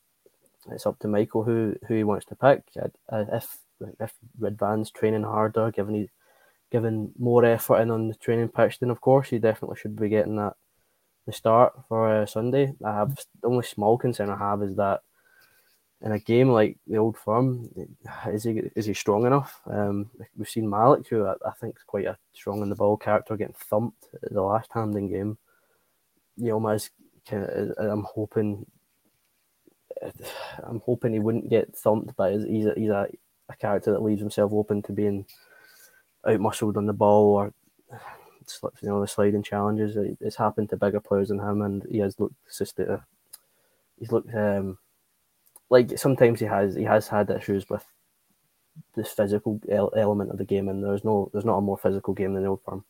it's up to Michael who who he wants to pick. I, I, if if Ridvan's training harder, given he given more effort in on the training pitch, then of course he definitely should be getting that the start for uh, Sunday. I have the only small concern I have is that in a game like the Old Firm, is he is he strong enough? Um, we've seen Malik, who I, I, think is quite a strong in the ball character, getting thumped at the last Hampden game. Yilmaz, kind I'm hoping, I'm hoping he wouldn't get thumped, but he's a, he's a, a character that leaves himself open to being outmuscled on the ball or you know the sliding challenges. It's happened to bigger players than him, and he has looked he's looked um, like sometimes he has he has had issues with this physical element of the game, and there's no there's not a more physical game than the old firm.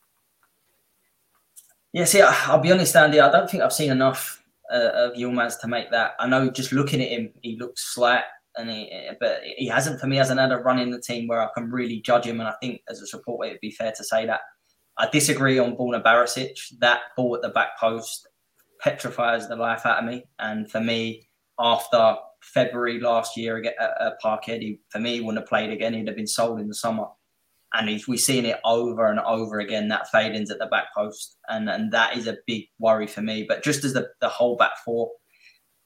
Yeah, see, I'll be honest, Andy. I don't think I've seen enough uh, of Yilmaz to make that. I know just looking at him, he looks slight, and he, but he hasn't for me hasn't had a run in the team where I can really judge him. And I think as a supporter, it'd be fair to say that I disagree on Borna Barisic. That ball at the back post petrifies the life out of me, and for me, after February last year at, at Parkhead. He, for me, wouldn't have played again. He'd have been sold in the summer. And we've seen it over and over again, that fade-ins at the back post. And, and that is a big worry for me. But just as the, the whole back four,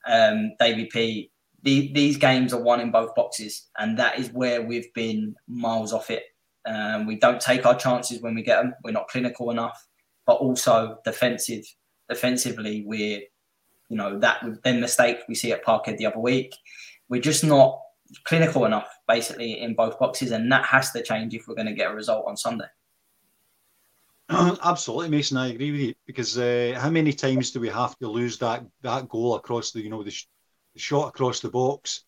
um, Davy P, the, these games are won in both boxes. And that is where we've been miles off it. Um, we don't take our chances when we get them. We're not clinical enough. But also defensive, defensively, we're you know, that then mistake we see at Parkhead the other week. We're just not clinical enough, basically, in both boxes, and that has to change if we're going to get a result on Sunday. absolutely, Mason. I agree with you because uh, how many times do we have to lose that that goal across the you know the, sh- the shot across the box,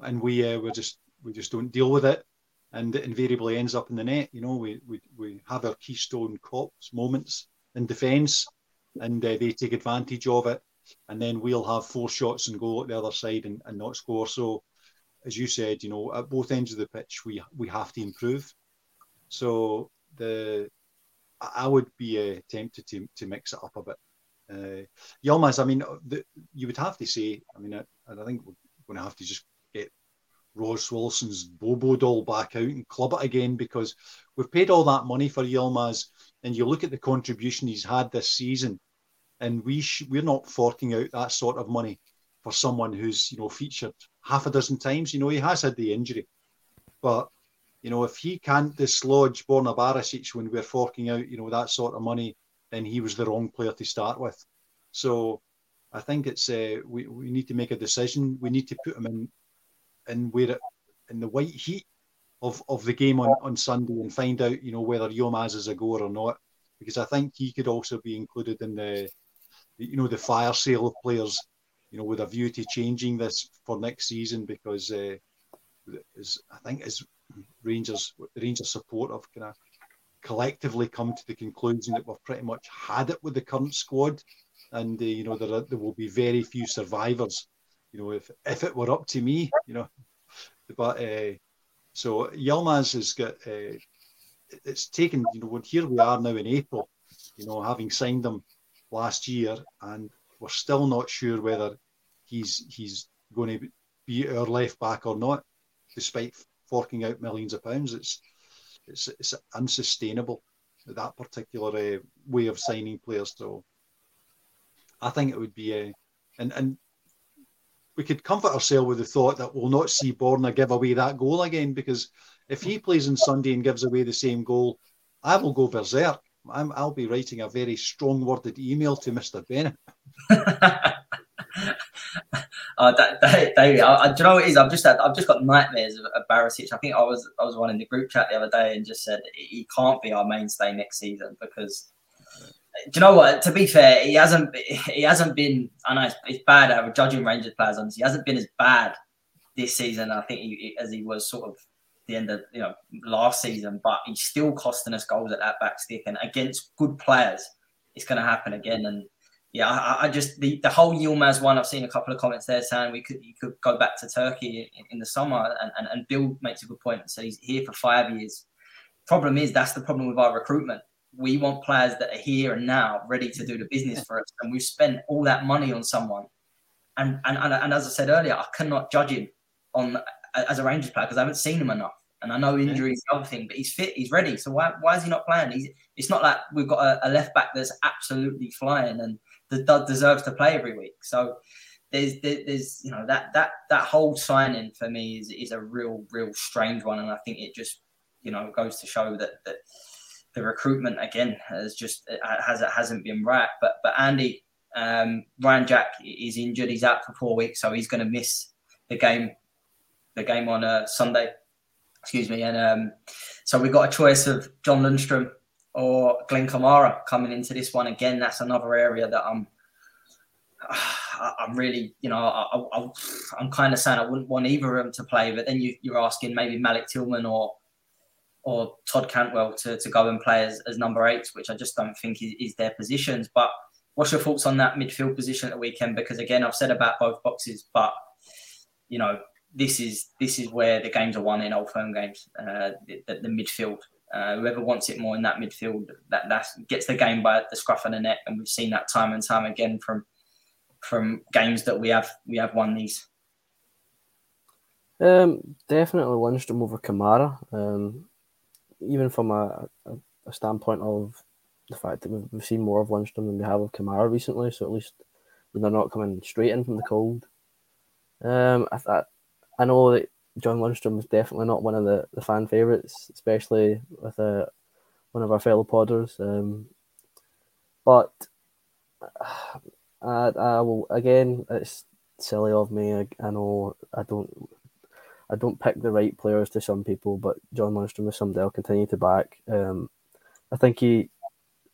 and we uh, we just we just don't deal with it, and it invariably ends up in the net. You know, we we, we have our keystone cops moments in defence, and uh, they take advantage of it and then we'll have four shots and go at the other side and, and not score. So, as you said, you know, at both ends of the pitch, we we have to improve. So the I would be uh, tempted to to mix it up a bit. Uh, Yilmaz, I mean, the, you would have to say, I mean, I, I think we're going to have to just get Ross Wilson's Bobo doll back out and club it again because we've paid all that money for Yilmaz, and you look at the contribution he's had this season and we sh- we're not forking out that sort of money for someone who's you know featured half a dozen times. You know, he has had the injury, but you know if he can't dislodge Borna Barisic when we're forking out you know that sort of money, then he was the wrong player to start with. So I think it's uh, we we need to make a decision. We need to put him in in where in the white heat of, of the game on, on Sunday and find out, you know, whether Yilmaz is a goer or not. Because I think he could also be included in the, you know, the fire sale of players, you know, with a view to changing this for next season. Because uh, as I think as Rangers, Rangers support have kind of collectively come to the conclusion that we've pretty much had it with the current squad, and uh, you know there are, there will be very few survivors. You know, if if it were up to me, you know, but uh, so Yilmaz has got uh, it's taken. You know, here we are now in April. You know, having signed them last year, and we're still not sure whether he's he's going to be our left back or not, despite forking out millions of pounds. It's it's, it's unsustainable that particular uh, way of signing players. So I think it would be a uh, and and we could comfort ourselves with the thought that we'll not see Borna give away that goal again because if he plays on Sunday and gives away the same goal, I will go berserk. I will be writing a very strong worded email to Mr. Bennett. uh, David, I, I, do you know what it is? I've just had, I've just got nightmares of, of Barisic. I think I was I was one in the group chat the other day and just said he can't be our mainstay next season because do you know what? To be fair, he hasn't he hasn't been. I know it's, it's bad. I was judging Rangers players on this. He hasn't been as bad this season. I think he, as he was sort of the end of you know last season, but he's still costing us goals at that back stick and against good players. It's going to happen again, and yeah, I, I, just the, the whole Yilmaz one. I've seen a couple of comments there saying we could you could go back to Turkey in, in the summer, and, and, and Bill makes a good point. So he's here for five years. Problem is that's the problem with our recruitment. We want players that are here and now, ready to do the business for us, and we've spent all that money on someone. And and and, and as I said earlier, I cannot judge him on as a Rangers player because I haven't seen him enough. And I know injury is the other thing, but he's fit, he's ready. So why, why is he not playing? He's, it's not like we've got a, a left back that's absolutely flying and that deserves to play every week. So there's there's you know that that that whole signing for me is is a real real strange one, and I think it just you know goes to show that that the recruitment again has just has it hasn't been right. But but Andy um, Ryan Jack is injured; he's out for four weeks, so he's going to miss the game the game on uh, Sunday. Excuse me, and um, so we've got a choice of John Lundstram or Glenn Kamara coming into this one again. That's another area that I'm. I'm really, you know, I, am kind of saying I wouldn't want either of them to play, but then you, are asking maybe Malik Tillman or or Todd Cantwell to, to go and play as, as number eight, which I just don't think is, is, their positions. But what's your thoughts on that midfield position at the weekend? Because again, I've said about both boxes, but you know, this is this is where the games are won in old firm games. Uh, the, the, the midfield uh, whoever wants it more in that midfield, that that gets the game by the scruff of the neck, and we've seen that time and time again from from games that we have we have won these. Um, definitely Lundstram over Kamara. Um, even from a, a, a, standpoint of the fact that we've, we've seen more of Lundstram than we have of Kamara recently, so at least they're not coming straight in from the cold. Um, I, I, I know that John Lundstram is definitely not one of the, the fan favourites, especially with uh, one of our fellow podders. Um, but I, I will again. It's silly of me. I, I know I don't. I don't pick the right players to some people, but John Lundstram is somebody I'll continue to back. Um, I think he.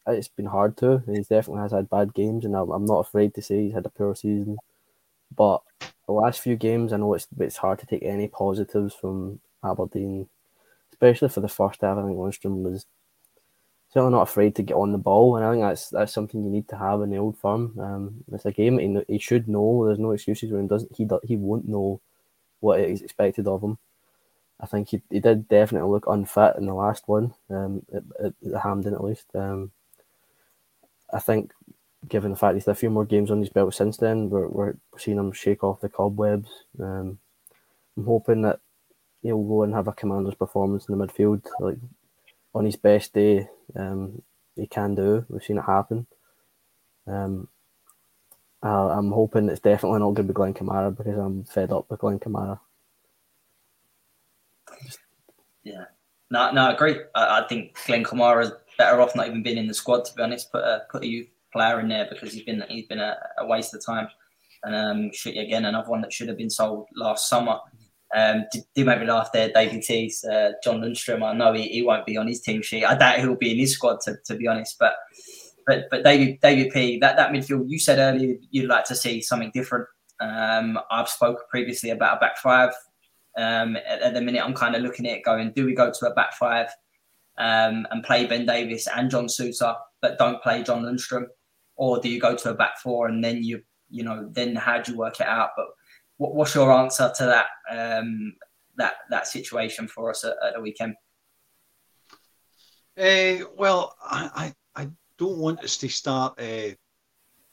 It's been hard to. He definitely has had bad games, and I'm not afraid to say he's had a poor season. But the last few games, I know it's it's hard to take any positives from Aberdeen, especially for the first half. I think Lundstram was certainly not afraid to get on the ball, and I think that's that's something you need to have in the old firm. Um, it's a game he, he should know. There's no excuses when he doesn't. He he won't know what is expected of him. I think he, he did definitely look unfit in the last one, um, at, at, Hampden at least. Um, I think given the fact he's had a few more games on his belt since then, we're, we're seeing him shake off the cobwebs. Um, I'm hoping that he'll go and have a commander's performance in the midfield. Like on his best day, um, he can do. We've seen it happen. Um, uh, I'm hoping it's definitely not going to be Glenn Kamara because I'm fed up with Glenn Kamara. Yeah, no, no, I agree. I, I think Glenn is better off not even being in the squad. To be honest, put a put a youth player in there because he's been he's been a, a waste of time. And um, should, again, another one that should have been sold last summer. Um, did, did make me laugh there, David Tees, uh, John Lundstram. I know he, he won't be on his team sheet. I doubt he'll be in his squad to, to be honest. But but but David David P that that midfield you said earlier you'd like to see something different. Um, I've spoken previously about a back five. Um, at, at, the minute, I'm kind of looking at it going, do we go to a back five um, and play Ben Davies and John Souttar, but don't play John Lundstram, or do you go to a back four and then you you know then how do you work it out? But what, what's your answer to that um, that that situation for us at, at the weekend? Uh, well, I, I, I don't want us to start, uh,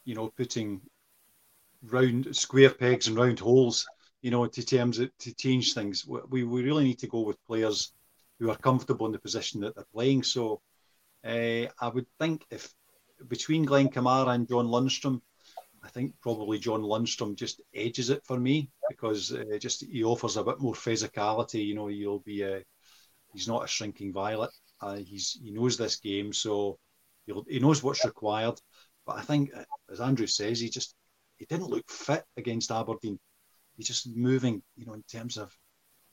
you know, putting round square pegs and round holes, you know, to terms to change things. We, we really need to go with players who are comfortable in the position that they're playing. So uh, I would think if between Glenn Kamara and John Lundstram, I think probably John Lundstram just edges it for me because uh, just he offers a bit more physicality. You know, he'll be a, he's not a shrinking violet. Uh, he's he knows this game, so he knows what's required. But I think, uh, as Andrew says, he just he didn't look fit against Aberdeen. He's just moving, you know, in terms of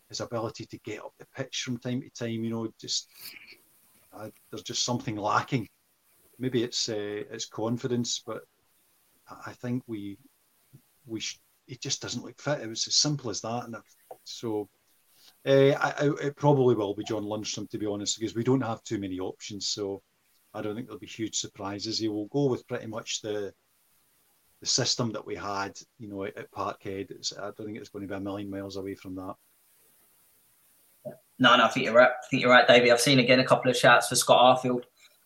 his ability to get up the pitch from time to time. You know, just uh, there's just something lacking. Maybe it's uh, it's confidence, but I think we we sh- it just doesn't look fit. It was as simple as that, and so uh, I, I, it probably will be John Lundstram to be honest, because we don't have too many options. So I don't think there'll be huge surprises. He will go with pretty much the the system that we had, you know, at, at Parkhead. It's, I don't think it's going to be a million miles away from that. No, no, I think you're right. I think you're right, David. I've seen again a couple of shouts for Scott Arfield,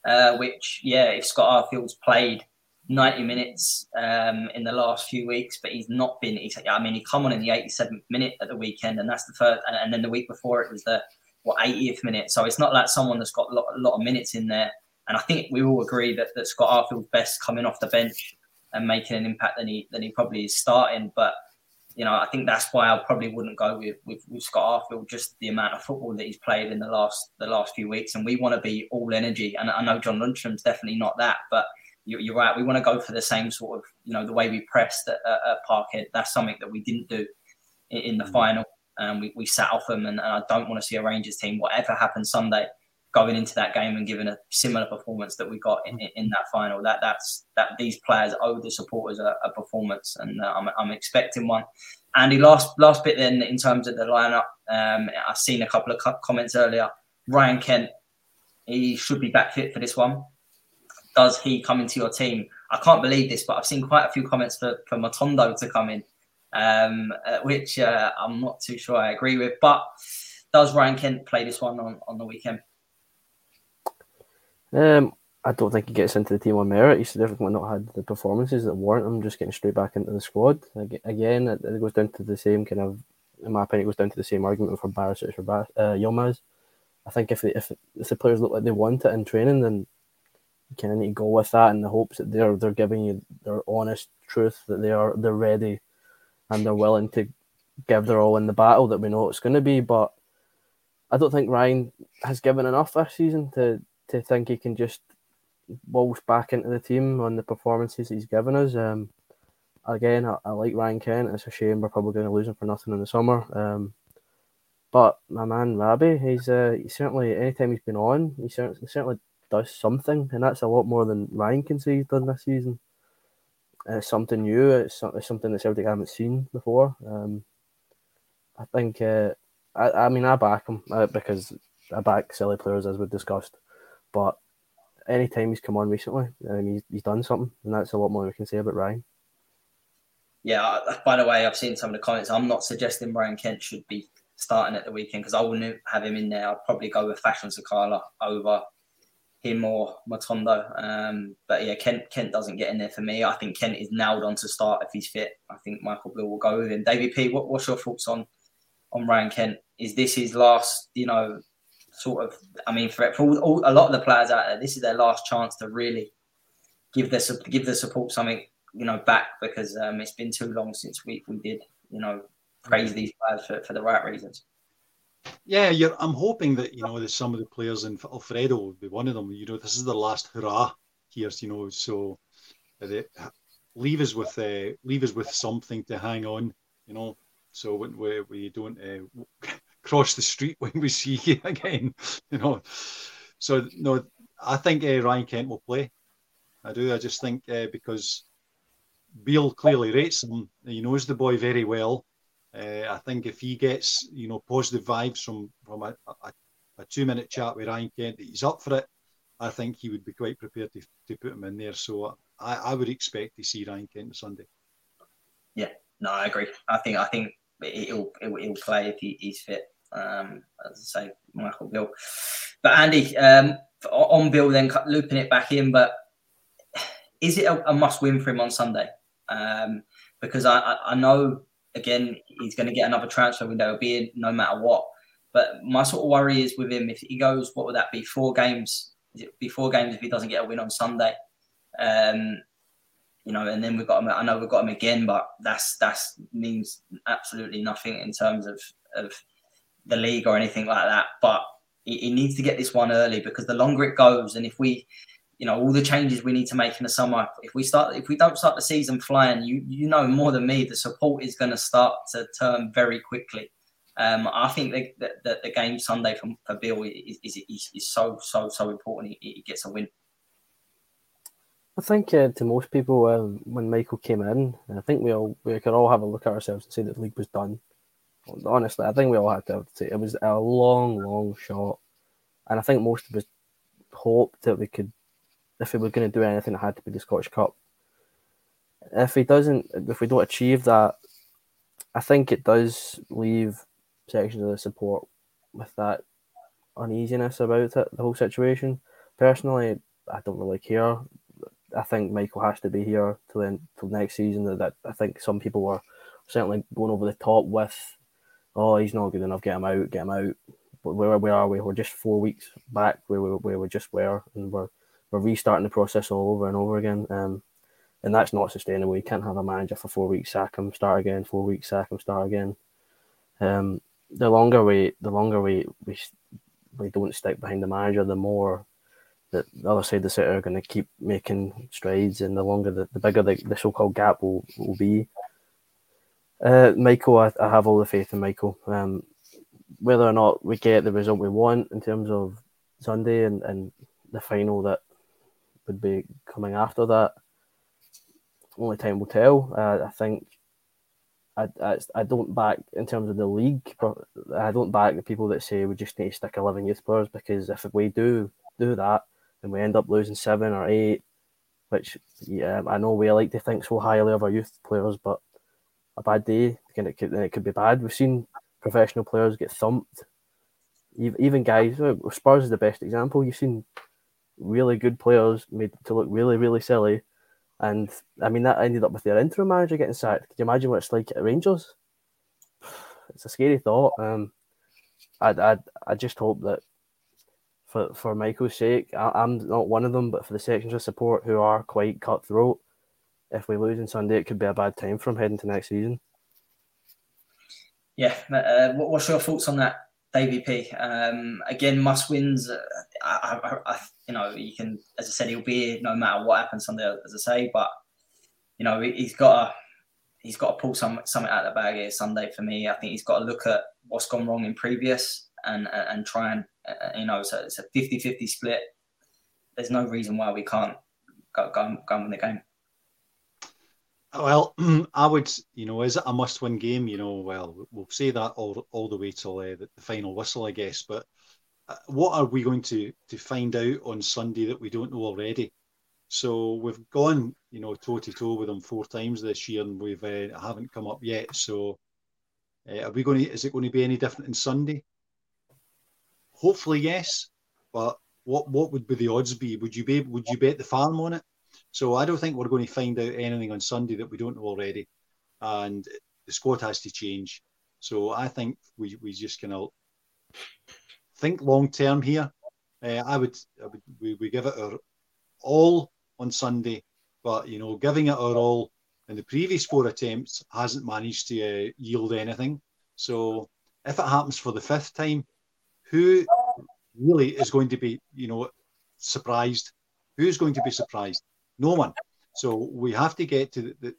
uh, which, yeah, if Scott Arfield's played 90 minutes um, in the last few weeks, but he's not been. He's, I mean, he come on in the 87th minute at the weekend, and that's the first. And then the week before it was the what 80th minute. So it's not like someone that's got a lot, a lot of minutes in there. And I think we all agree that, that Scott Arfield's best coming off the bench and making an impact than he than he probably is starting. But you know, I think that's why I probably wouldn't go with, with, with Scott Arfield, just the amount of football that he's played in the last the last few weeks. And we want to be all energy. And I know John Lundstram's definitely not that, but you're, you're right. We want to go for the same sort of, you know, the way we pressed at, at Parkhead. That's something that we didn't do in, in the mm-hmm. final. And we, we sat off them. And, and I don't want to see a Rangers team, whatever happens Sunday, going into that game and giving a similar performance that we got in, in that final. That that's that these players owe the supporters a, a performance, and uh, I'm, I'm expecting one. Andy, last last bit then in terms of the lineup, um, I've seen a couple of comments earlier. Ryan Kent, he should be back fit for this one does he come into your team? I can't believe this, but I've seen quite a few comments for, for Matondo to come in, um, uh, which uh, I'm not too sure I agree with. But does Ryan Kent play this one on, on the weekend? Um, I don't think he gets into the team on merit. He's definitely not had the performances that warrant him just getting straight back into the squad. Again, it, goes down to the same kind of, in my opinion, it goes down to the same argument for Barisic for Bar- uh, Yilmaz. I think if, if if the players look like they want it in training, then you kind of need to go with that in the hopes that they're they're giving you their honest truth that they are they're ready and they're willing to give their all in the battle that we know it's going to be. But I don't think Ryan has given enough this season to to think he can just waltz back into the team on the performances he's given us. Um, again, I, I, like Ryan Kent. It's a shame we're probably going to lose him for nothing in the summer. Um, but my man Rabbi, he's uh, he certainly anytime he's been on, he certainly, certainly does something, and that's a lot more than Ryan can say he's done this season. it's something new. It's, it's something that Celtic haven't seen before. Um, I think. Uh, I, I mean, I back him uh, because I back silly players as we've discussed, but anytime he's come on recently, um, he's, he's done something, and that's a lot more we can say about Ryan. Yeah. By the way, I've seen some of the comments. I'm not suggesting Ryan Kent should be starting at the weekend because I wouldn't have him in there. I'd probably go with Fashion Sakala over him or Matondo. Um, but yeah, Kent Kent doesn't get in there for me. I think Kent is nailed on to start if he's fit. I think Michael Beale will go with him. David P, what, what's your thoughts on on Ryan Kent? Is this his last, you know, sort of? I mean, for, for all, all, a lot of the players out there, this is their last chance to really give their give the support something, you know, back because um, it's been too long since we we did, you know, praise these players for, for the right reasons. Yeah, I'm hoping that you know that some of the players and Alfredo will be one of them. You know, this is the last hurrah here. You know, so they, leave us with uh, leave us with something to hang on. You know, so when we, we don't uh, cross the street when we see you again, you know. So no, I think uh, Ryan Kent will play. I do. I just think uh, because Beale clearly rates him. He knows the boy very well. Uh, I think if he gets you know positive vibes from from a, a, a two minute chat with Ryan Kent that he's up for it, I think he would be quite prepared to, to put him in there. So I, I would expect to see Ryan Kent on Sunday. Yeah, no, I agree. I think I think he'll, he'll play if he, he's fit. Um, as I say, Michael Beale. But Andy, um, on Beale, then looping it back in, but is it a, a must win for him on Sunday? Um, because I, I, I know again he's going to get another transfer window, be it no matter what. But my sort of worry is with him if he goes, what would that be? Four games? Be four games if he doesn't get a win on Sunday? Um, you know, and then we've got him. I know we've got him again, but that's that's means absolutely nothing in terms of of the league or anything like that. But he needs to get this one early because the longer it goes, and if we you know all the changes we need to make in the summer if we start if we don't start the season flying you you know more than me the support is going to start to turn very quickly um, I think that the, the, game Sunday for, for Beale is, is, is, is, so so so important. He, he, gets a win. I think uh, to most people, um, when Michael came in, I think we all we could all have a look at ourselves and say that the league was done. Honestly, I think we all had to say it was a long, long shot, and I think most of us hoped that we could if we were going to do anything, it had to be the Scottish Cup. If he doesn't, if we don't achieve that, I think it does leave sections of the support with that uneasiness about it, the whole situation. Personally, I don't really care. I think Michael has to be here till then till next season. That, that I think some people were certainly going over the top with, oh, he's not good enough. Get him out. Get him out. But where where are we? We're just four weeks back where we where we just were, and we're we're restarting the process all over and over again. Um, and that's not sustainable. You can't have a manager for four weeks, sack him, start again, four weeks, sack him, start again. Um, the longer we, the longer we, we, we don't stick behind the manager, the more that the other side of the city are going to keep making strides, and the longer, the, the bigger the, the so-called gap will, will be. Uh, Michael, I, I have all the faith in Michael. Um, whether or not we get the result we want in terms of Sunday and, and the final that would be coming after that. Only time will tell. Uh, I think I, I, I don't back in terms of the league. but I don't back the people that say we just need to stick eleven youth players because if we do do that and we end up losing seven or eight, which yeah I know we like to think so highly of our youth players, but a bad day then it could then it could be bad. We've seen professional players get thumped. Even guys, Spurs is the best example. You've seen really good players made to look really, really silly. And I mean, that ended up with their interim manager getting sacked. Could you imagine what it's like at Rangers? It's a scary thought. Um, I, I, I just hope that for, for Michael's sake, I, am not one of them, but for the sections of support who are quite cutthroat, if we lose on Sunday, it could be a bad time for him heading to next season. Yeah, uh, what's your thoughts on that, Davy P? Um, again, must wins. Uh, I, I, I, you know, you can, as I said, he'll be here no matter what happens Sunday, as I say. But you know, he's got to, he's got to pull some something out of the bag here Sunday for me. I think he's got to look at what's gone wrong in previous and and try and uh, you know, so it's a 50-50 split. There's no reason why we can't go go, go win the game. Well, I would, you know, is it a must-win game? You know, well, we'll say that all all the way till uh, the, final whistle, I guess. But uh, what are we going to to find out on Sunday that we don't know already? So we've gone, you know, toe to toe with them four times this year, and we've uh, haven't come up yet. So uh, are we going to? Is it going to be any different in Sunday? Hopefully, yes. But what what would be the odds be? Would you be would you bet the farm on it? So I don't think we're going to find out anything on Sunday that we don't know already, and the squad has to change. So I think we we just kind of think long term here. Uh, I, would, I would, we, we give it our all on Sunday, but you know, giving it our all in the previous four attempts hasn't managed to uh, yield anything. So if it happens for the fifth time, who really is going to be, you know, surprised? Who's going to be surprised? No one. So we have to get to the, the,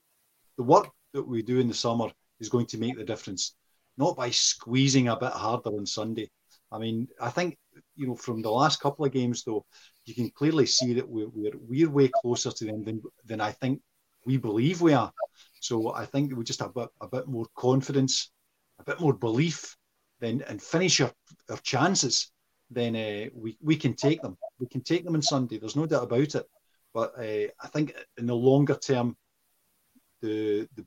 the work that we do in the summer is going to make the difference, not by squeezing a bit harder on Sunday. I mean, I think you know from the last couple of games though, you can clearly see that we're we're, we're way closer to them than than I think we believe we are. So I think we just have a bit, a bit more confidence, a bit more belief, then and finish our, our chances. Then uh, we we can take them. We can take them on Sunday. There's no doubt about it. But uh, I think in the longer term, the, the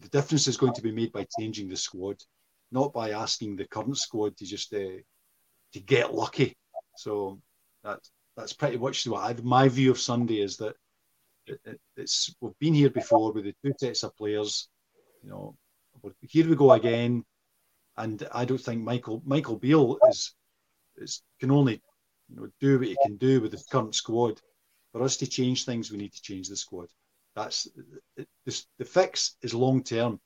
the difference is going to be made by changing the squad, not by asking the current squad to just uh, to get lucky. So that's that's pretty much what I, my view of Sunday is that it, it, it's we've been here before with the two sets of players. You know, here we go again, and I don't think Michael Michael Beale is is can only you know do what he can do with the current squad. For us to change things, we need to change the squad. That's this, the fix is long term.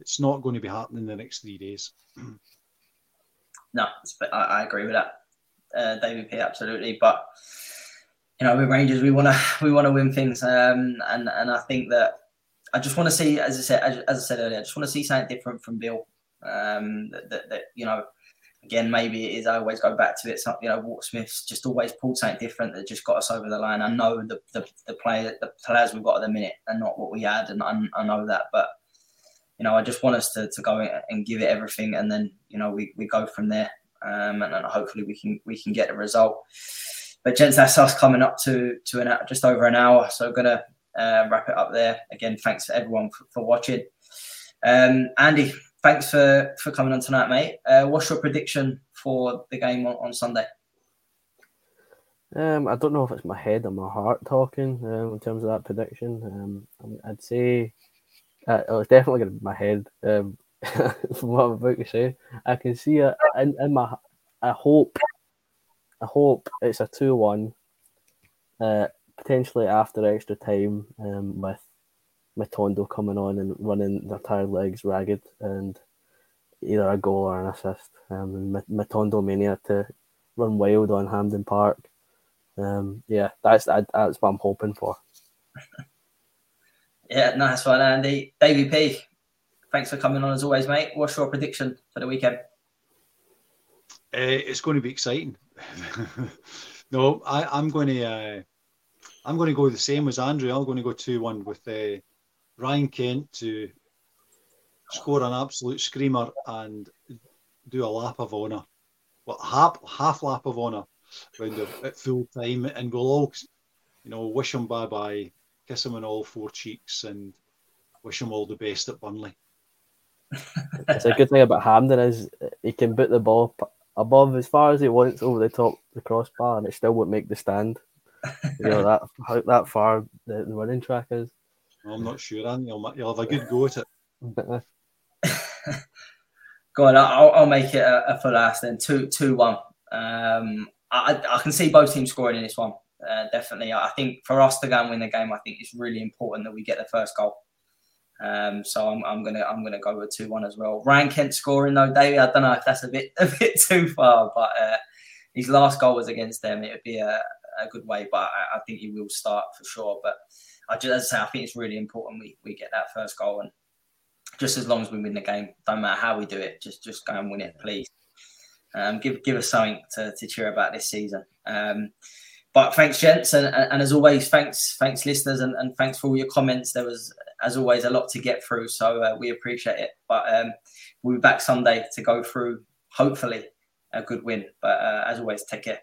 It's not going to be happening in the next three days. no, I, I agree with that, uh, David P. Absolutely, but you know, with Rangers, we want to we want to win things, um, and and I think that I just want to see, as I said, as, as I said earlier, I just want to see something different from Beale. Um, that, that, that, you know, again, maybe it is. I always go back to it. So, you know, Walt Smith's just always pulled something different that just got us over the line. I know the the, the player the players we've got at the minute are not what we had, and I, I know that, but you know, I just want us to, to go and give it everything, and then you know we, we go from there, um, and, and hopefully we can we can get a result. But gents, that's us coming up to to an just over an hour. So I'm gonna uh, wrap it up there. Again, thanks everyone for, for watching. Um, Andy, thanks for for coming on tonight, mate. Uh, what's your prediction for the game on, on Sunday? Um, I don't know if it's my head or my heart talking um, in terms of that prediction. Um, I'd say uh, oh, it's definitely going to be my head. Um, from what I'm about to say, I can see it in, in my. I hope I hope it's a 2 1, uh, potentially after extra time um, with Matondo coming on and running their tired legs ragged and either a goal or an assist. Um, Matondo mania to run wild on Hampden Park. Um, yeah, that's that's what I'm hoping for. yeah, nice one, Andy. Davie P, thanks for coming on as always, mate. What's your prediction for the weekend? Uh, it's going to be exciting. no, I, am going to. Uh, I'm going to go the same as Andrew. I'm going to go two one with uh, Ryan Kent to score an absolute screamer and do a lap of honour. Well, half half lap of honour round at full time, and we'll all, you know, wish him bye bye, kiss him on all four cheeks, and wish him all the best at Burnley. it's a good thing about Hampden is he can put the ball above as far as he wants over the top the crossbar, and it still won't make the stand. You know that that far the, the running track is. I'm not sure, Andy. You'll, you'll have a good go at it. go on, I'll, I'll make it a, a full ass then. Two, two, one. Um, I, I can see both teams scoring in this one. Uh, definitely, I think for us to go and win the game, I think it's really important that we get the first goal. Um, so I'm, I'm, gonna I'm gonna go with two one as well. Ryan Kent scoring though, David. I don't know if that's a bit a bit too far, but uh, his last goal was against them. It would be a, a good way, but I, I, think he will start for sure. But I just as I say, I think it's really important we, we get that first goal, and just as long as we win the game, don't matter how we do it, just just go and win it, please. Um, give give us something to, to cheer about this season. Um, but thanks, gents, and, and, as always, thanks, thanks, listeners, and, and thanks for all your comments. There was as always, a lot to get through. So uh, we appreciate it. But um, we'll be back Sunday to go through, hopefully, a good win. But uh, as always, take care.